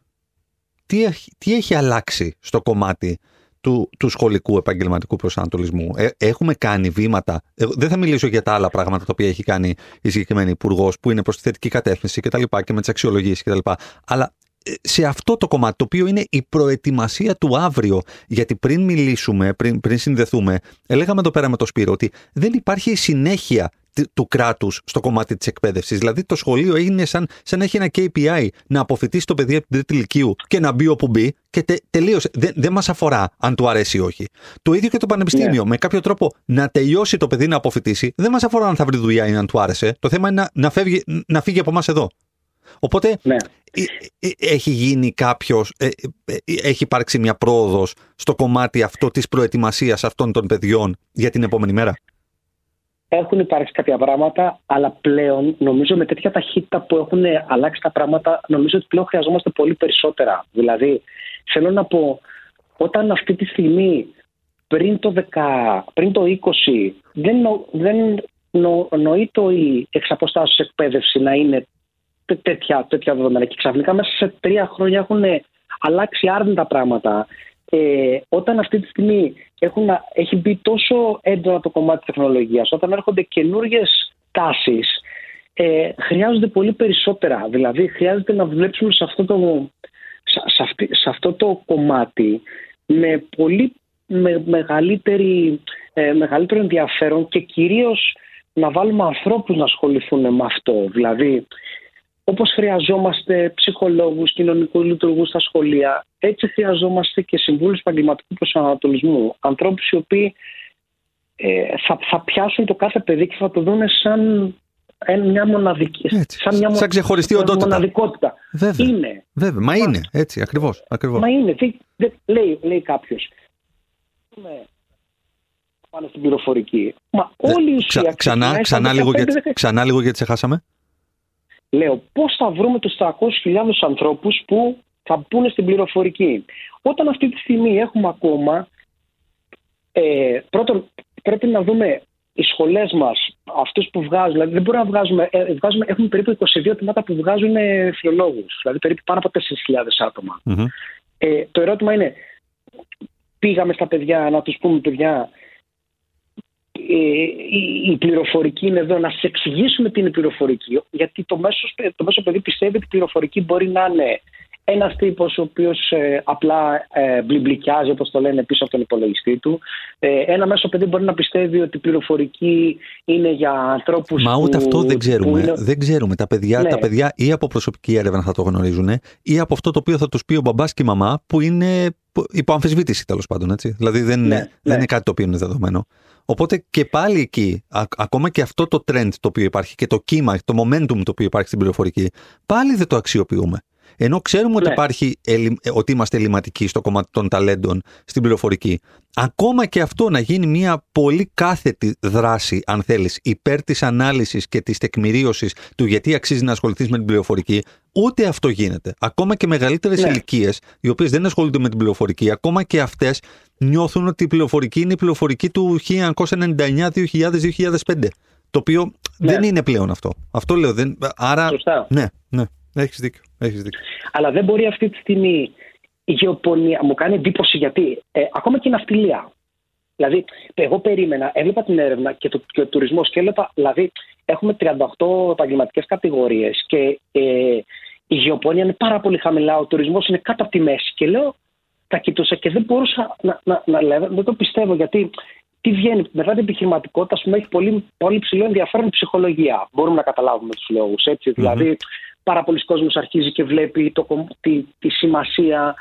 τι έχει, τι έχει αλλάξει στο κομμάτι του, του σχολικού επαγγελματικού προσανατολισμού. Ε, έχουμε κάνει βήματα. Ε, δεν θα μιλήσω για τα άλλα πράγματα τα οποία έχει κάνει η συγκεκριμένη υπουργός που είναι προς τη θετική κατεύθυνση κτλ. Και, και με τις αξιολογήσεις κτλ. Αλλά ε, σε αυτό το κομμάτι, το οποίο είναι η προετοιμασία του αύριο. Γιατί πριν μιλήσουμε, πριν, πριν συνδεθούμε, έλεγαμε εδώ πέρα με το Σπύρο ότι δεν υπάρχει συνέχεια του κράτους στο κομμάτι της εκπαίδευσης. Δηλαδή, το σχολείο έγινε σαν, σαν να έχει ένα KPI να αποφυτίσει το παιδί από την τρίτη ηλικίου και να μπει όπου μπει και τε, τελείωσε. Δεν, δεν μας αφορά αν του αρέσει ή όχι. Το ίδιο και το πανεπιστήμιο. Yeah. Με κάποιο τρόπο να τελειώσει το παιδί να αποφυτίσει, δεν μας αφορά αν θα βρει δουλειά ή αν του άρεσε. Το θέμα είναι να, να, φεύγει, να φύγει από εμάς εδώ. Οπότε ναι. Ε, ε, έχει γίνει κάποιος, ε, έχει υπάρξει μια πρόοδος στο κομμάτι αυτό της προετοιμασίας αυτών των παιδιών για την επόμενη μέρα; Έχουν υπάρξει κάποια πράγματα, αλλά πλέον νομίζω με τέτοια ταχύτητα που έχουν αλλάξει τα πράγματα, νομίζω ότι πλέον χρειαζόμαστε πολύ περισσότερα. Δηλαδή, θέλω να πω, όταν αυτή τη στιγμή πριν το, 10, πριν το 20 δεν, δεν νοείται η εξαποστάσεως εκπαίδευση να είναι τέτοια, τέτοια δεδομένα. Και ξαφνικά μέσα σε τρία χρόνια έχουν αλλάξει άρνητα πράγματα. Ε, όταν αυτή τη στιγμή έχουν, έχει μπει τόσο έντονα το κομμάτι της τεχνολογίας, όταν έρχονται καινούριε τάσεις, ε, χρειάζονται πολύ περισσότερα. Δηλαδή χρειάζεται να δουλέψουμε σε αυτό το, σε, αυτή, σε αυτό το κομμάτι με πολύ με μεγαλύτερη, ε, μεγαλύτερο ενδιαφέρον και κυρίως να βάλουμε ανθρώπους να ασχοληθούν με αυτό. Δηλαδή όπως χρειαζόμαστε ψυχολόγους, κοινωνικούς λειτουργούς στα σχολεία, έτσι χρειαζόμαστε και συμβούλους επαγγελματικού προσανατολισμού. Ανθρώπους οι οποίοι ε, θα, θα πιάσουν το κάθε παιδί και θα το δουν σαν μια μοναδική. Έτσι. Σαν, μια σαν ξεχωριστή οντότητα. Μοναδικότητα. Βέβαια. Είναι. Βέβαια. Μα, είναι. Έτσι. Ακριβώς. ακριβώς. Μα είναι. Τι, λέει λέει κάποιος. Πάνε στην πληροφορική. Μα όλη η ουσία. ξανά, ξανά, λίγο γιατί, ξανά λίγο γιατί σε χάσαμε. Λέω πώς θα βρούμε τους 300.000 ανθρώπους που θα πούνε στην πληροφορική. Όταν αυτή τη στιγμή έχουμε ακόμα. Ε, πρώτον, πρέπει να δούμε οι σχολές μας, αυτούς που βγάζουν, δηλαδή δεν μπορούμε να βγάζουμε, ε, βγάζουμε έχουμε περίπου 22 τμήματα που βγάζουν φιλολόγους, δηλαδή περίπου πάνω από 4.000 ατομα Ε, το ερώτημα είναι, πήγαμε στα παιδιά να τους πούμε, παιδιά, ε, η πληροφορική είναι εδώ, να σα εξηγήσουμε τι είναι η πληροφορική. Γιατί το μέσο, το μέσο παιδί πιστεύει ότι η πληροφορική μπορεί να είναι ένας τύπος ο οποίος ε, απλά ε, μπλιμπλικιάζει, όπως το λένε, πίσω από τον υπολογιστή του. Ε, ένα μέσο παιδί μπορεί να πιστεύει ότι η πληροφορική είναι για ανθρώπους. Μα ούτε αυτό δεν ξέρουμε. Δεν ξέρουμε. Τα παιδιά, ναι. τα παιδιά ή από προσωπική έρευνα θα το γνωρίζουν ή από αυτό το οποίο θα τους πει ο μπαμπάς και η μαμά που είναι υπό αμφισβήτηση τέλος πάντων. Έτσι. Δηλαδή δεν, ναι, δεν ναι. είναι κάτι το οποίο είναι δεδομένο. Οπότε και πάλι εκεί, ακόμα και αυτό το trend το οποίο υπάρχει και το κύμα, το momentum το οποίο υπάρχει στην πληροφορική, πάλι δεν το αξιοποιούμε. Ενώ ξέρουμε ότι, ναι. υπάρχει, ότι είμαστε ελληματικοί στο κομμάτι των ταλέντων στην πληροφορική. Ακόμα και αυτό να γίνει μια πολύ κάθετη δράση, αν θέλεις, υπέρ της ανάλυσης και της τεκμηρίωσης του γιατί αξίζει να ασχοληθείς με την πληροφορική, ούτε αυτό γίνεται. Ακόμα και μεγαλύτερες ναι. ηλικίες, οι οποίες δεν ασχολούνται με την πληροφορική, ακόμα και αυτές νιώθουν ότι η πληροφορική είναι η πληροφορική του 1999, 2000, 2005. Το οποίο ναι. δεν είναι πλέον αυτό. Αυτό λέω. Δεν... Άρα. Σωστά. Ναι, ναι. Έχεις δίκιο. Έχεις δίκιο. Αλλά δεν μπορεί αυτή τη στιγμή η γεωπονία. Μου κάνει εντύπωση γιατί ε, ακόμα και η ναυτιλία. Δηλαδή, εγώ περίμενα, έβλεπα την έρευνα και, το, και ο τουρισμός και έλεγα, δηλαδή, έχουμε 38 επαγγελματικές κατηγορίες και ε, η γεωπονία είναι πάρα πολύ χαμηλά, ο τουρισμός είναι κάτω από τη μέση. Και λέω, τα κοιτούσα και δεν μπορούσα να, να, να, να δεν το πιστεύω γιατί τι βγαίνει μετά την επιχειρηματικότητα, ας πούμε, έχει πολύ, πολύ ψηλό ενδιαφέρον η ψυχολογία. Μπορούμε να καταλάβουμε τους λόγους. Mm-hmm. Δηλαδή, πάρα πολλοί κόσμος αρχίζει και βλέπει το, τη, τη σημασία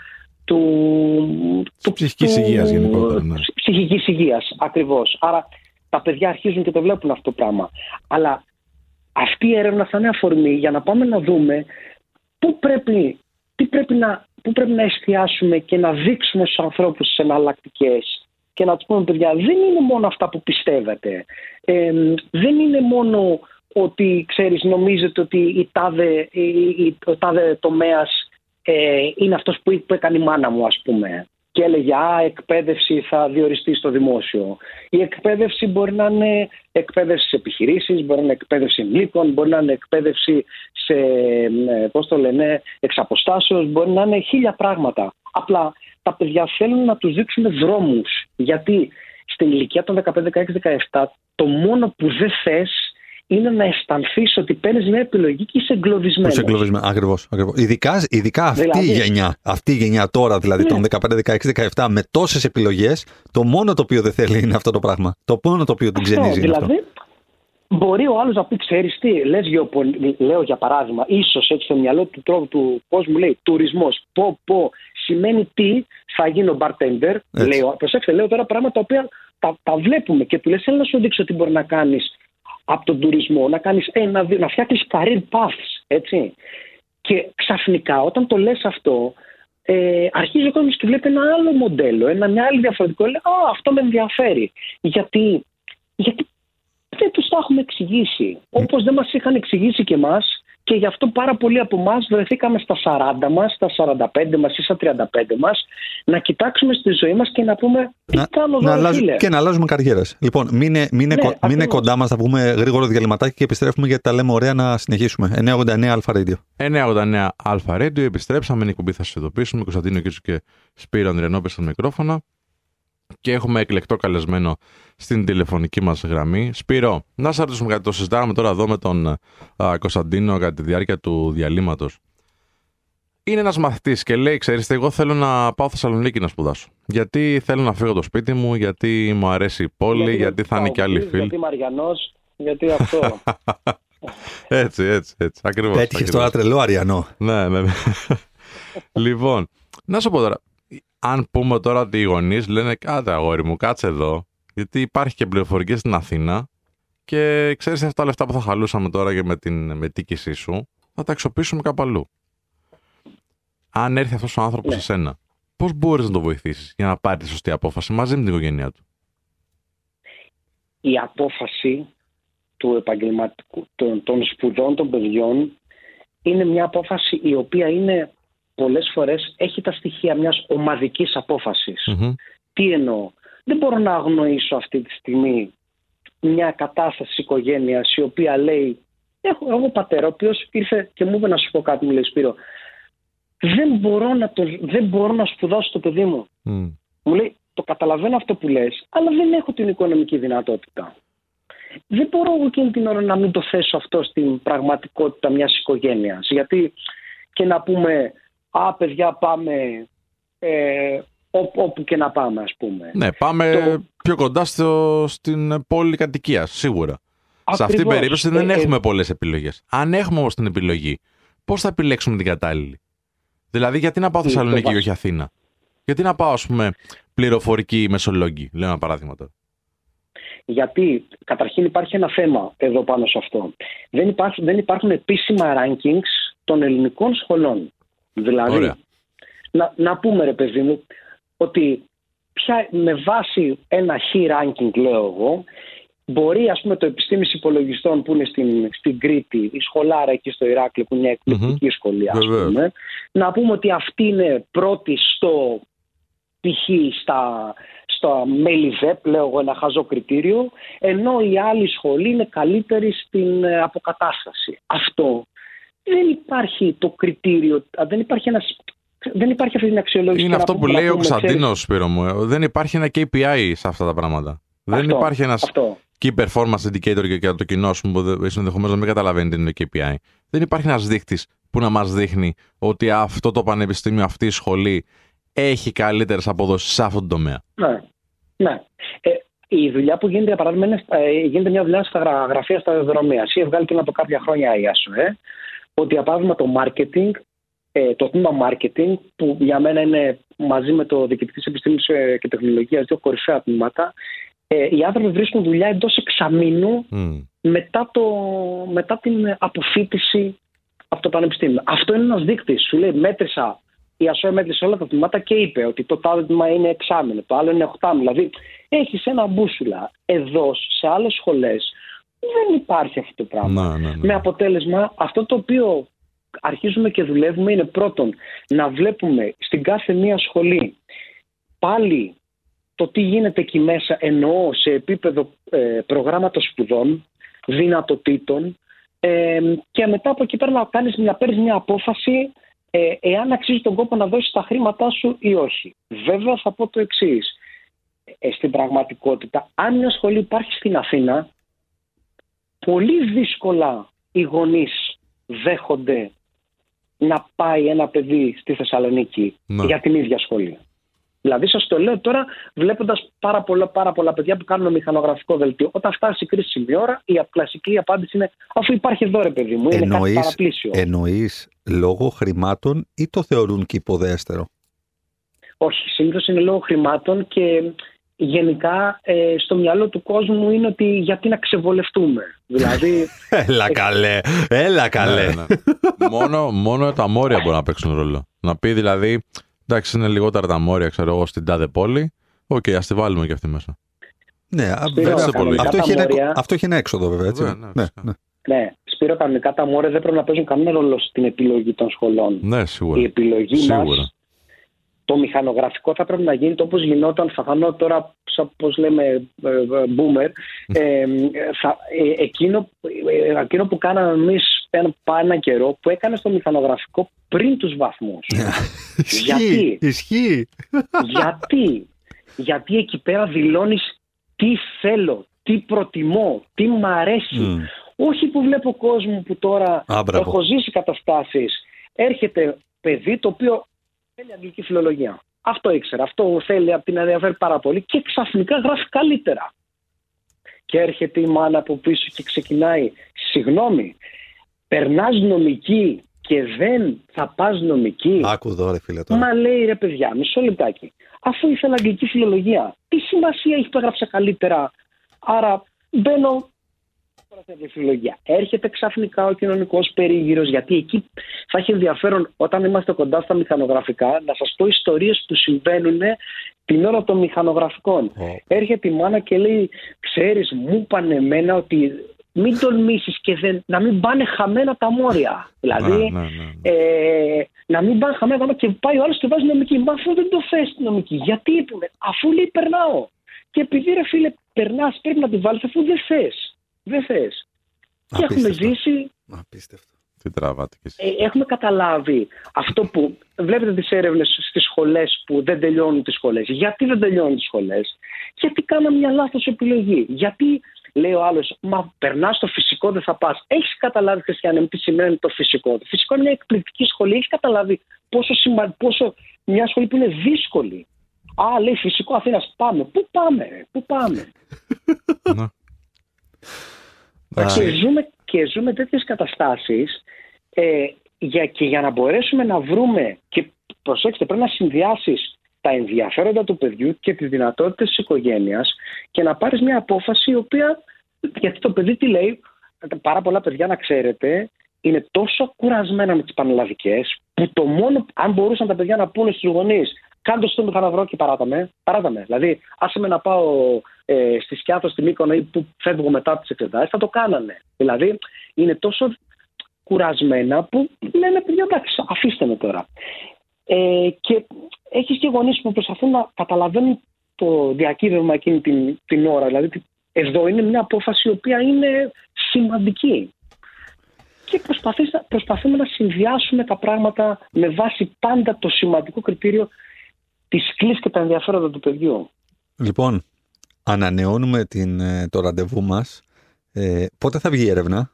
του, του ψυχικής υγείας γενικότερα. Ναι. Ψυχικής υγείας, ακριβώς. Άρα τα παιδιά αρχίζουν και το βλέπουν αυτό το πράγμα. Αλλά αυτή η έρευνα θα είναι αφορμή για να πάμε να δούμε πού πρέπει, τι πρέπει να, πού πρέπει να εστιάσουμε και να δείξουμε στους ανθρώπους τις εναλλακτικές και να τους πούμε παιδιά δεν είναι μόνο αυτά που πιστεύετε. Ε, δεν είναι μόνο ότι ξέρεις νομίζετε ότι η τάδε, η, ο τάδε τομέας ε, είναι αυτός που, που έκανε η μάνα μου ας πούμε και έλεγε «Α, εκπαίδευση θα διοριστεί στο δημόσιο». Η εκπαίδευση μπορεί να είναι εκπαίδευση σε επιχειρήσεις, μπορεί να είναι εκπαίδευση ενήλικων, μπορεί να είναι εκπαίδευση σε, ε, πώς το λένε, εξαποστάσεως, μπορεί να είναι χίλια πράγματα. Απλά τα παιδιά θέλουν να τους δείξουν δρόμους. Γιατί στην ηλικία των 15, 16, 17 το μόνο που δεν θες είναι να αισθανθείς ότι παίρνεις μια επιλογή και είσαι εγκλωβισμένος. Είσαι εγκλωβισμένος, ακριβώς. Ειδικά, ειδικά αυτή δηλαδή, η γενιά, αυτή η γενιά τώρα, δηλαδή ναι. των 15, 16, 17, με τόσες επιλογές, το μόνο το οποίο δεν θέλει είναι αυτό το πράγμα. Το μόνο το οποίο την ξενίζει. Δηλαδή, αυτό. Μπορεί ο άλλος να πει, ξέρεις τι, λες, λέω για παράδειγμα, ίσως έτσι στο μυαλό του τρόπου του κόσμου λέει τουρισμός. Πω, πω, σημαίνει τι, θα γίνω bartender. Λέω, προσέξτε, λέω τώρα πράγματα τα οποία τα, τα βλέπουμε και του λες, έλα να σου δείξω τι μπορεί να κάνεις από τον τουρισμό, να, κάνεις, ε, να, να φτιάξεις career paths, έτσι. Και ξαφνικά όταν το λες αυτό, ε, αρχίζει ο κόσμος και βλέπει ένα άλλο μοντέλο, ένα, μια άλλη διαφορετικό. Λέει, Α, αυτό με ενδιαφέρει. Γιατί, γιατί δεν τους το έχουμε εξηγήσει. Όπως δεν μας είχαν εξηγήσει και εμάς και γι' αυτό πάρα πολλοί από εμάς βρεθήκαμε στα 40 μας, στα 45 μας ή στα 35 μας να κοιτάξουμε στη ζωή μας και να πούμε τι να, κάνω εδώ, να φίλε. Και να αλλάζουμε καριέρες. Λοιπόν, μείνε, μείνε, ναι, κο, μείνε κοντά μας, θα βγούμε γρήγορο διαλυματάκι και επιστρέφουμε γιατί τα λέμε ωραία να συνεχίσουμε. 989 Αλφα Radio. 989 Αλφα Radio, επιστρέψαμε. Είναι η κουμπί, θα σας ειδοποιήσουμε. Κωνσταντίνο Κίτσου και Σπύρο Ανδριανόπε στο μικρόφωνο και έχουμε εκλεκτό καλεσμένο στην τηλεφωνική μας γραμμή. Σπύρο, να σας ρωτήσουμε κάτι, το συζητάμε τώρα εδώ με τον α, Κωνσταντίνο κατά τη διάρκεια του διαλύματος. Είναι ένας μαθητής και λέει, ξέρεις, εγώ θέλω να πάω Θεσσαλονίκη να σπουδάσω. Γιατί θέλω να φύγω το σπίτι μου, γιατί μου αρέσει η πόλη, γιατί, γιατί θα είναι και άλλοι φίλοι. Γιατί Μαριανός, γιατί αυτό. έτσι, έτσι, έτσι, ακριβώς. Πέτυχες τώρα τρελό Αριανό. ναι, ναι, ναι. λοιπόν, να σου πω τώρα, αν πούμε τώρα ότι οι γονείς λένε Κάτε, αγόρι μου, κάτσε εδώ, γιατί υπάρχει και πληροφορική στην Αθήνα και ξέρεις αυτά τα λεφτά που θα χαλούσαμε τώρα και με την μετήκησή σου, θα τα αξιοποιήσουμε κάπου αλλού. Αν έρθει αυτός ο άνθρωπος ναι. σε σένα, πώς μπορείς να το βοηθήσεις για να πάρει τη σωστή απόφαση μαζί με την οικογένειά του; Η απόφαση του επαγγελματικού, των, των σπουδών των παιδιών είναι μια απόφαση η οποία είναι πολλές φορές έχει τα στοιχεία μιας ομαδικής Τι εννοώ; Δεν μπορώ να αγνοήσω αυτή τη στιγμή μια κατάσταση οικογένειας η οποία λέει έχω εγώ πατέρα ο οποίος ήρθε και μου είπε να σου πω κάτι μου λέει Σπύρο δεν μπορώ να, το, δεν μπορώ να σπουδάσω το παιδί μου. Μου λέει το καταλαβαίνω αυτό που λες αλλά δεν έχω την οικονομική δυνατότητα. Δεν μπορώ εγώ εκείνη την ώρα να μην το θέσω αυτό στην πραγματικότητα μιας οικογένειας γιατί και να πούμε α παιδιά πάμε ε, όπου και να πάμε ας πούμε. Ναι, πάμε πιο κοντά στο, στην πόλη κατοικίας, σίγουρα. Σε αυτή την περίπτωση δεν ε, έχουμε ε... πολλές επιλογές. Αν έχουμε όμως την επιλογή, πώς θα επιλέξουμε την κατάλληλη; Δηλαδή γιατί να πάω Θεσσαλονίκη και όχι Αθήνα; Γιατί να πάω ας πούμε πληροφορική Μεσολόγγι, λέω ένα παράδειγμα τώρα; Γιατί καταρχήν υπάρχει ένα θέμα εδώ πάνω σε αυτό. Δεν υπάρχουν, δεν υπάρχουν επίσημα rankings των ελληνικών σχολών. Δηλαδή, να, να πούμε ρε παιδί μου, ότι πια με βάση ένα χ ranking λέω εγώ, μπορεί ας πούμε το επιστήμης υπολογιστών που είναι στην, στην Κρήτη, η σχολάρα εκεί στο Ηράκλειο που είναι μια εκπληκτική mm-hmm. σχολή ας πούμε, να πούμε ότι αυτή είναι πρώτη στο π.χ. στα, στα ΜΕΛΙΒΕΠ, λέω εγώ ένα χαζό κριτήριο, ενώ η άλλη σχολή είναι καλύτερη στην ε, αποκατάσταση. Αυτό δεν υπάρχει το κριτήριο, δεν υπάρχει ένας δεν υπάρχει αυτή την αξιολόγηση. Είναι αυτό που, λέει ο Κωνσταντίνο, Σπύρο μου. Δεν υπάρχει ένα KPI σε αυτά τα πράγματα. δεν υπάρχει ένας key performance indicator για το κοινό σου που ενδεχομένως να μην καταλαβαίνει τι είναι KPI. Δεν υπάρχει ένας δείκτης που να μας δείχνει ότι αυτό το πανεπιστήμιο, αυτή η σχολή έχει καλύτερες αποδόσεις σε αυτόν τον τομέα. Ναι. ναι. Ε, η δουλειά που γίνεται, για παράδειγμα, είναι, ε, γίνεται μια δουλειά στα γραφεία στα αεροδρομία. Ή βγάλει πριν από κάποια χρόνια η ΑΣΟΕ, ότι για παράδειγμα το marketing, ε, το τμήμα marketing, που για μένα είναι μαζί με το διοικητική επιστήμης ε, και τεχνολογίας δύο κορυφαία τμήματα, ε, οι άνθρωποι βρίσκουν δουλειά εντός εξαμήνου Μμ. μετά, το, μετά την αποφύτιση από το πανεπιστήμιο. Αυτό είναι ένας δείκτης. Σου λέει, μέτρησα, η ΑΣΟΕ μέτρησε όλα τα τμήματα και είπε ότι το τάδε τμήμα είναι εξάμηνο, το άλλο είναι οχτάμηνο. Δηλαδή, έχεις ένα μπούσουλα. Εδώ, σε άλλες σχολές, δεν υπάρχει αυτό το πράγμα. Ναι, ναι, ναι. Με αποτέλεσμα, αυτό το οποίο αρχίζουμε και δουλεύουμε είναι πρώτον να βλέπουμε στην κάθε μία σχολή πάλι το τι γίνεται εκεί μέσα εννοώ σε επίπεδο ε, προγράμματος σπουδών, δυνατοτήτων ε, και μετά από εκεί πέρα να, κάνεις, να παίρνεις μια απόφαση ε, εάν αξίζει τον κόπο να δώσεις τα χρήματά σου ή όχι. Βέβαια θα πω το εξής. Ε, στην πραγματικότητα, αν μια σχολή υπάρχει στην Αθήνα, πολύ δύσκολα οι γονείς δέχονται να πάει ένα παιδί στη Θεσσαλονίκη Ναι. για την ίδια σχολή. Δηλαδή, σας το λέω τώρα, βλέποντας πάρα πολλά, πάρα πολλά παιδιά που κάνουν μηχανογραφικό δελτίο. Όταν φτάσει η κρίσιμη ώρα, η κλασική απάντηση είναι αφού υπάρχει εδώ, ρε παιδί μου, είναι κάτι Εννοείς, παραπλήσιο. εννοείς λόγω χρημάτων ή το θεωρούν και υποδέστερο; Όχι, συνήθως είναι λόγω χρημάτων και γενικά ε, στο μυαλό του κόσμου είναι ότι γιατί να ξεβολευτούμε. δηλαδή, Έλα καλέ, έλα καλέ. Ναι, ναι. μόνο, μόνο τα μόρια μπορούν να παίξουν ρόλο. Να πει δηλαδή, εντάξει, είναι λιγότερα τα μόρια, ξέρω εγώ, στην τάδε πόλη. Οκ, ας τη βάλουμε και αυτή μέσα. Ναι, α, Σπύρο, βέβαια, σε πολύ. αυτό, τα έχει ένα, μόρια- αυτό έχει ένα έξοδο βέβαια, έτσι. Βέβαια, ναι, ναι, φυσικά. ναι. ναι, Σπύρο, κανονικά τα μόρια δεν πρέπει να παίζουν κανένα ρόλο στην επιλογή των σχολών. Ναι, σίγουρα. Η επιλογή Σίγουρα. μας, το μηχανογραφικό θα πρέπει να γίνεται όπως γινόταν, θα φανώ τώρα, όπως λέμε, ε, ε, boomer, ε, θα, ε, εκείνο, ε, εκείνο που κάναμε εμείς ένα, ένα καιρό, που έκανε στο μηχανογραφικό πριν τους βαθμούς. Ισχύει, Γιατί; ισχύει. Γιατί; Γιατί εκεί πέρα δηλώνεις τι θέλω, τι προτιμώ, τι μ' αρέσει. Μμ. Όχι που βλέπω κόσμο που τώρα Α, μπράβο. έχω ζήσει καταστάσεις. Έρχεται παιδί το οποίο θέλει αγγλική φιλολογία. Αυτό ήξερα, αυτό θέλει, την ενδιαφέρει πάρα πολύ και ξαφνικά γράφει καλύτερα. Και έρχεται η μάνα από πίσω και ξεκινάει, συγγνώμη, περνάς νομική και δεν θα πας νομική. Άκου εδώ, ρε φίλε τώρα. Μα λέει ρε παιδιά, μισό λεπτάκι. Αφού ήθελα αγγλική φιλολογία, τι σημασία έχει που έγραψα καλύτερα; Άρα μπαίνω τώρα σε αγγλική φιλολογία. Έρχεται ξαφνικά ο κοινωνικός περίγυρος, γιατί εκεί θα έχει ενδιαφέρον όταν είμαστε κοντά στα μηχανογραφικά να σας πω ιστορίες που συμβαίνουν την ώρα των μηχανογραφικών. Ω. Έρχεται η μάνα και λέει: Ξέρεις, μου είπαν εμένα ότι μην τολμήσεις και δεν, να μην πάνε χαμένα τα μόρια. Δηλαδή, Ναι, ναι, ναι, ναι. ε, να μην πάνε χαμένα τα μόρια και πάει ο άλλος και βάζει νομική. Μα αφού δεν το θες τη νομική, γιατί είπαμε, αφού λέει περνάω. Και επειδή ρε φίλε περνάς, πρέπει να τη βάλεις αφού δεν θες. Δεν θες. Και έχουμε Απίστευτο. ζήσει; Απίστευτο. Τι τραβάτε κι εσείς. ε, έχουμε καταλάβει αυτό που βλέπετε τις έρευνες στις σχολές που δεν τελειώνουν τις σχολές. Γιατί δεν τελειώνουν τις σχολές; Γιατί κάναμε μια λάθος επιλογή. Γιατί λέει ο άλλος, μα περνάς στο φυσικό δεν θα πας. Έχεις καταλάβει Χριστιανέ μου τι σημαίνει το φυσικό. Το φυσικό είναι μια εκπληκτική σχολή. Έχεις καταλάβει πόσο, σημα... πόσο μια σχολή που είναι δύσκολη. Α, λέει φυσικό Αθήνας, πάμε. Πού πάμε, ρε, πού πάμε. Ναι. Και Εντάξει. ζούμε, και ζούμε τέτοιες καταστάσεις ε, για, και για να μπορέσουμε να βρούμε και προσέξτε πρέπει να συνδυάσεις τα ενδιαφέροντα του παιδιού και τις δυνατότητες της οικογένειας και να πάρεις μια απόφαση η οποία, γιατί το παιδί τι λέει, πάρα πολλά παιδιά να ξέρετε, είναι τόσο κουρασμένα με τις πανελλαδικές που το μόνο, αν μπορούσαν τα παιδιά να πούνε στους γονείς κάντε στο μηχαναυρό και παράτα με, παράτα με. Δηλαδή, άσε με να πάω ε, στη Σκιάθο, στη Μύκονο ή που φεύγω μετά τις εξετάσεις, θα το κάνανε. Δηλαδή, είναι τόσο κουρασμένα που λένε παιδιά εντάξει αφήστε με τώρα. Ε, και έχεις και γονείς που προσπαθούν να καταλαβαίνουν το διακύβευμα εκείνη την, την ώρα. Δηλαδή τι- εδώ είναι μια απόφαση η οποία είναι σημαντική. Και προσπαθείς να- προσπαθούμε να συνδυάσουμε τα πράγματα με βάση πάντα το σημαντικό κριτήριο της κλής και τα ενδιαφέροντα του παιδιού. Λοιπόν, ανανεώνουμε την, ε, το ραντεβού μας. Ε, πότε θα βγει η έρευνα;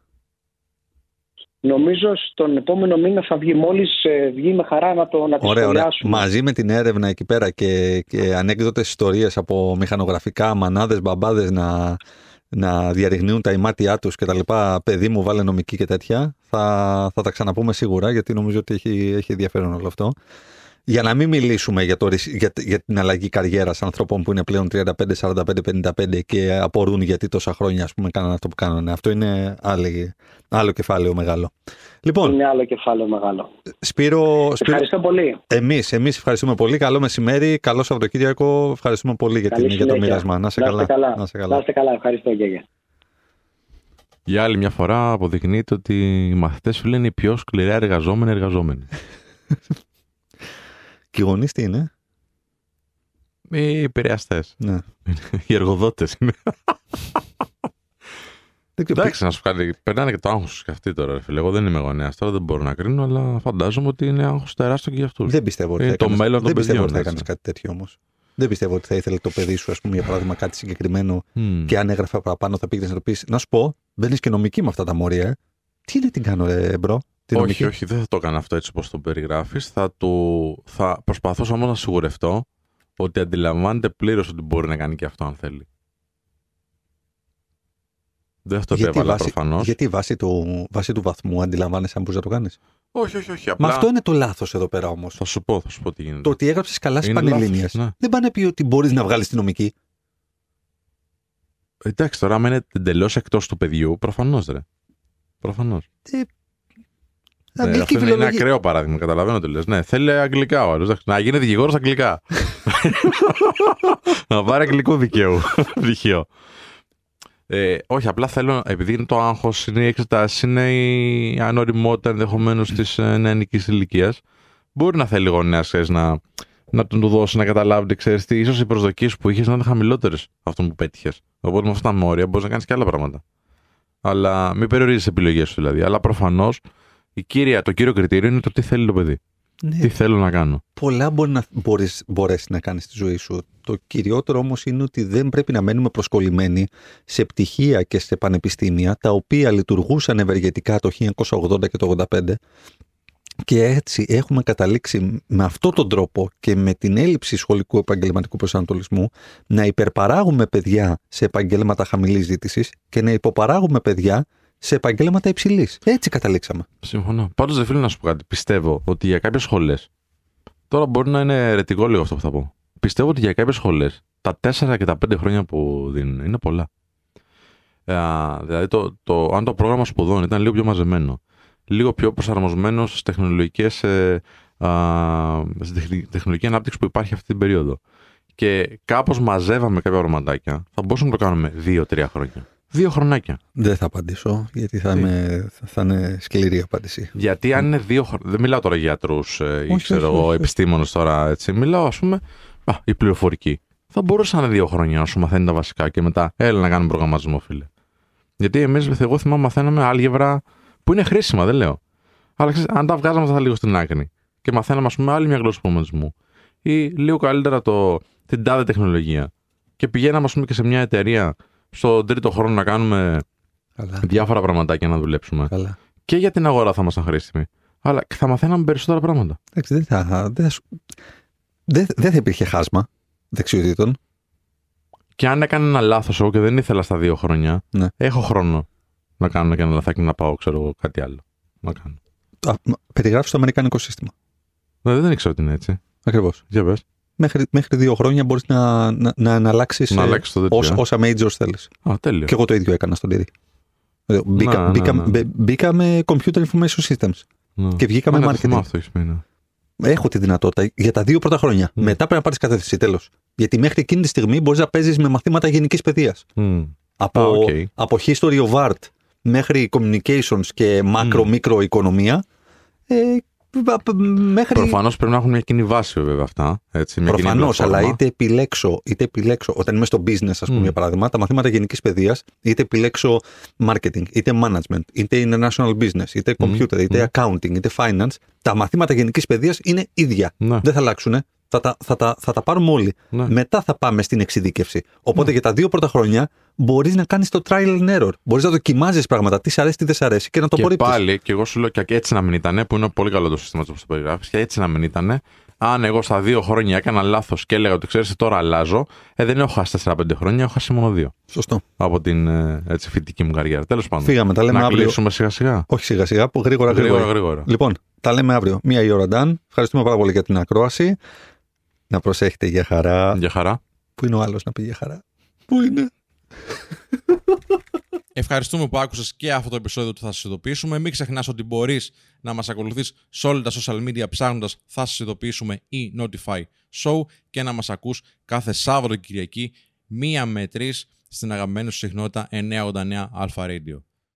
Νομίζω στον επόμενο μήνα θα βγει μόλις ε, βγει με χαρά να το να τη Ωραία, ωραία. σχολιάσουμε. Μαζί με την έρευνα εκεί πέρα και, και ανέκδοτες ιστορίες από μηχανογραφικά, μανάδες, μπαμπάδες να, να διαρριγνύουν τα ημάτια τους και τα λοιπά, παιδί μου, βάλε νομική και τέτοια, θα, θα τα ξαναπούμε σίγουρα γιατί νομίζω ότι έχει, έχει ενδιαφέρον όλο αυτό. Για να μην μιλήσουμε για, το, για, για την αλλαγή καριέρας ανθρώπων που είναι πλέον 35, 45, 55 και απορούν γιατί τόσα χρόνια ας πούμε, κάνανε αυτό που κάνανε. Αυτό είναι άλλη, άλλο κεφάλαιο μεγάλο. Λοιπόν, είναι άλλο κεφάλαιο μεγάλο. Σπύρο, Σπύρο ευχαριστώ πολύ. Εμείς εμείς ευχαριστούμε πολύ. Καλό μεσημέρι, καλό Σαββατοκύριακο. Ευχαριστούμε πολύ για, την, για το μοίρασμα. Να σε καλά. καλά. Να σε καλά. Να καλά. Ευχαριστώ, Γέγε. Για άλλη μια φορά αποδεικνύεται ότι οι μαθητές σου λένε οι πιο σκληρά εργαζόμενοι εργαζόμενοι. Και οι γονείς τι είναι; Οι επηρεαστές. Ναι. οι εργοδότες είναι. Εντάξει, να σου κάνει. Περνάνε και το άγχος και αυτοί τώρα. Φίλε. Εγώ δεν είμαι γονέας τώρα, δεν μπορώ να κρίνω, αλλά φαντάζομαι ότι είναι άγχος τεράστιο και για αυτούς. Δεν πιστεύω ότι θα το μέλλον δεν πιστεύω ότι θα έκανες κάτι τέτοιο όμως. Δεν πιστεύω ότι θα ήθελε το παιδί σου, ας πούμε, για παράδειγμα, κάτι συγκεκριμένο mm. και αν έγραφε παραπάνω θα πήγαινε να το πεις. Να σου πω, μπαίνει και νομική με αυτά τα μόρια, ε. Τι είναι την κάνω, ε, bro; Την όχι, όχι, δεν θα το έκανα αυτό έτσι όπως το περιγράφεις. Θα, το... θα προσπαθώ όμως να σιγουρευτώ ότι αντιλαμβάνεται πλήρως ότι μπορεί να κάνει και αυτό αν θέλει. Δεν θα το επέβαλα προφανώς. Γιατί βάσει του, βάσει του βαθμού αντιλαμβάνεσαι αν μπορείς να το κάνεις; Όχι, όχι, όχι. Απλά... Μα αυτό είναι το λάθος εδώ πέρα όμως. Θα σου πω, θα σου πω τι γίνεται. Το ότι έγραψες καλά στις πανελίνε. Ναι. Δεν πάνε πει ότι μπορείς να βγάλεις τη νομική. Εντάξει, τώρα, άμα είναι εντελώς εκτός του παιδιού, προφανώς ρε. Προφανώς. Ε, ναι, αυτό είναι, ένα ακραίο παράδειγμα, καταλαβαίνω τι λες. Ναι, θέλει αγγλικά ο άλλος. Να γίνει δικηγόρος αγγλικά. να πάρει αγγλικό δικαίου. Δικαιό. Ε, όχι, απλά θέλω, επειδή είναι το άγχος, είναι η εξετάσει, είναι η ανοριμότητα ενδεχομένως της ε, νεανικής ηλικίας. Μπορεί να θέλει γονέα, να, να τον του δώσει να καταλάβει, ξέρεις τι, ίσως οι προσδοκίες που είχες να είναι χαμηλότερες αυτών που πέτυχες. Οπότε με αυτά τα μόρια μπορείς να κάνεις και άλλα πράγματα. Αλλά μην περιορίζεις τις επιλογές σου δηλαδή. Αλλά προφανώς το κύριο κριτήριο είναι το τι θέλει το παιδί. Ναι. Τι θέλω να κάνω. Πολλά μπορεί να μπορείς, μπορέσει να κάνεις στη ζωή σου. Το κυριότερο όμως είναι ότι δεν πρέπει να μένουμε προσκολλημένοι σε πτυχία και σε πανεπιστήμια τα οποία λειτουργούσαν ευεργετικά το 1980 και το 1985 και έτσι έχουμε καταλήξει με αυτόν τον τρόπο και με την έλλειψη σχολικού επαγγελματικού προσανατολισμού να υπερπαράγουμε παιδιά σε επαγγέλματα χαμηλής ζήτησης και να υποπαράγουμε παιδιά σε επαγγέλματα υψηλής. Έτσι καταλήξαμε. Συμφωνώ. Πάντως, δεν θέλω να σου πω κάτι. Πιστεύω ότι για κάποιες σχολές. Τώρα μπορεί να είναι ερετικό λίγο αυτό που θα πω. Πιστεύω ότι για κάποιες σχολές τα 4 και τα 5 χρόνια που δίνουν είναι πολλά. Ε, δηλαδή, το, το, αν το πρόγραμμα σπουδών ήταν λίγο πιο μαζεμένο, λίγο πιο προσαρμοσμένος στις τεχνολογικές. Ε, στη τεχνολογική ανάπτυξη που υπάρχει αυτή την περίοδο. Και κάπως μαζεύαμε κάποια ορματάκια, θα μπορούσαμε να το κάνουμε 2-3 χρόνια. Δύο χρονάκια. Δεν θα απαντήσω, γιατί θα, είμαι, θα είναι σκληρή απάντηση. Γιατί αν είναι δύο χρόνια. Δεν μιλάω τώρα για γιατρούς ε, ή ξέρω εγώ, επιστήμονες τώρα έτσι. Μιλάω, ας πούμε, α, η πληροφορική. Θα μπορούσε να είναι δύο χρόνια όσο μαθαίνει τα βασικά και μετά έλα να κάνουμε προγραμματισμό, φίλε. Γιατί εμείς, εγώ θυμάμαι, μαθαίναμε άλγευρα που είναι χρήσιμα, δεν λέω. Αλλά ξέρεις, αν τα βγάζαμε αυτά λίγο στην άκρη και μαθαίναμε, ας πούμε, άλλη μια γλώσσα προγραμματισμού ή λίγο καλύτερα το, την τάδε τεχνολογία και πηγαίναμε, ας πούμε, και σε μια εταιρεία στον τρίτο χρόνο να κάνουμε Καλά. διάφορα πραγματάκια να δουλέψουμε. Καλά. Και για την αγορά θα ήμασταν χρήσιμοι. Αλλά θα μαθαίναμε περισσότερα πράγματα. Εντάξει, δεν θα, δεν θα, δεν, δεν θα υπήρχε χάσμα δεξιοτήτων. Και αν έκανε ένα λάθος εγώ και δεν ήθελα στα δύο χρόνια, ναι. έχω χρόνο να κάνω και ένα λαθάκι να πάω, ξέρω εγώ, κάτι άλλο. Να κάνω. Περιγράφεις το αμερικάνικο σύστημα. Δεν, δεν ήξερα ότι είναι έτσι. Ακριβώς. Για πες μέχρι, μέχρι δύο χρόνια μπορείς να, να, να, να αλλάξεις όσα majors θέλεις. Α, τέλειος. Και εγώ το ίδιο έκανα στον Τίδη. Μπήκα, να, μπήκα, ναι, ναι. μπήκα, με computer information systems ναι. και βγήκα με marketing. Αυτό Έχω τη δυνατότητα για τα δύο πρώτα χρόνια. Mm. Μετά πρέπει να πάρεις κατεύθυνση τέλος. Γιατί μέχρι εκείνη τη στιγμή μπορείς να παίζεις με μαθήματα γενικής παιδείας. Mm. Από, ah, okay. από history of art μέχρι communications και macro-micro οικονομία ε, μέχρι... Προφανώς πρέπει να έχουν μια κοινή βάση βέβαια αυτά. Προφανώς, αλλά είτε επιλέξω, είτε επιλέξω, όταν είμαι στο business, ας πούμε, mm. για παράδειγμα, τα μαθήματα γενικής παιδείας, είτε επιλέξω marketing, είτε management, είτε international business, είτε computer, είτε accounting, είτε finance, τα μαθήματα γενικής παιδείας είναι ίδια. Ναι. Δεν θα αλλάξουν θα τα, θα τα, θα τα πάρουμε όλοι. Ναι. Μετά θα πάμε στην εξειδίκευση. Οπότε ναι. για τα δύο πρώτα χρόνια μπορείς να κάνεις το trial and error. Μπορείς να δοκιμάζεις πράγματα, τι σ' αρέσει, τι δεν σ' αρέσει και να το απορρίπτεις. Και πάλι, και εγώ σου λέω και έτσι να μην ήταν, που είναι πολύ καλό το σύστημα που το περιγράφεις, και έτσι να μην ήταν, αν εγώ στα δύο χρόνια έκανα λάθος και έλεγα ότι ξέρεις, τώρα αλλάζω, ε, δεν έχω χάσει 4-5 χρόνια, έχω χάσει μόνο δύο. Σωστό. Από την ε, έτσι, φοιτητική μου καριέρα. Τέλος πάντων. Φύγαμε, τα λέμε να αύριο. κλείσουμε σιγά σιγά. Όχι σιγά σιγά, που γρήγορα γρήγορα. Γρήγορα, γρήγορα. Λοιπόν, τα λέμε αύριο. Μία η ώρα, Νταν. Ευχαριστούμε πάρα πολύ για την ακρόαση. Να προσέχετε για χαρά. Για χαρά. Πού είναι ο άλλος να πει για χαρά. Πού είναι; Ευχαριστούμε που άκουσες και αυτό το επεισόδιο του Θα σας ειδοποιήσουμε. Μην ξεχνάς ότι μπορείς να μας ακολουθείς σε όλα τα social media ψάχνοντας Θα σας ειδοποιήσουμε ή Notify Show και να μας ακούς κάθε Σάββατο και Κυριακή μία με τρεις στην αγαπημένη σου συχνότητα 989 Alpha Radio.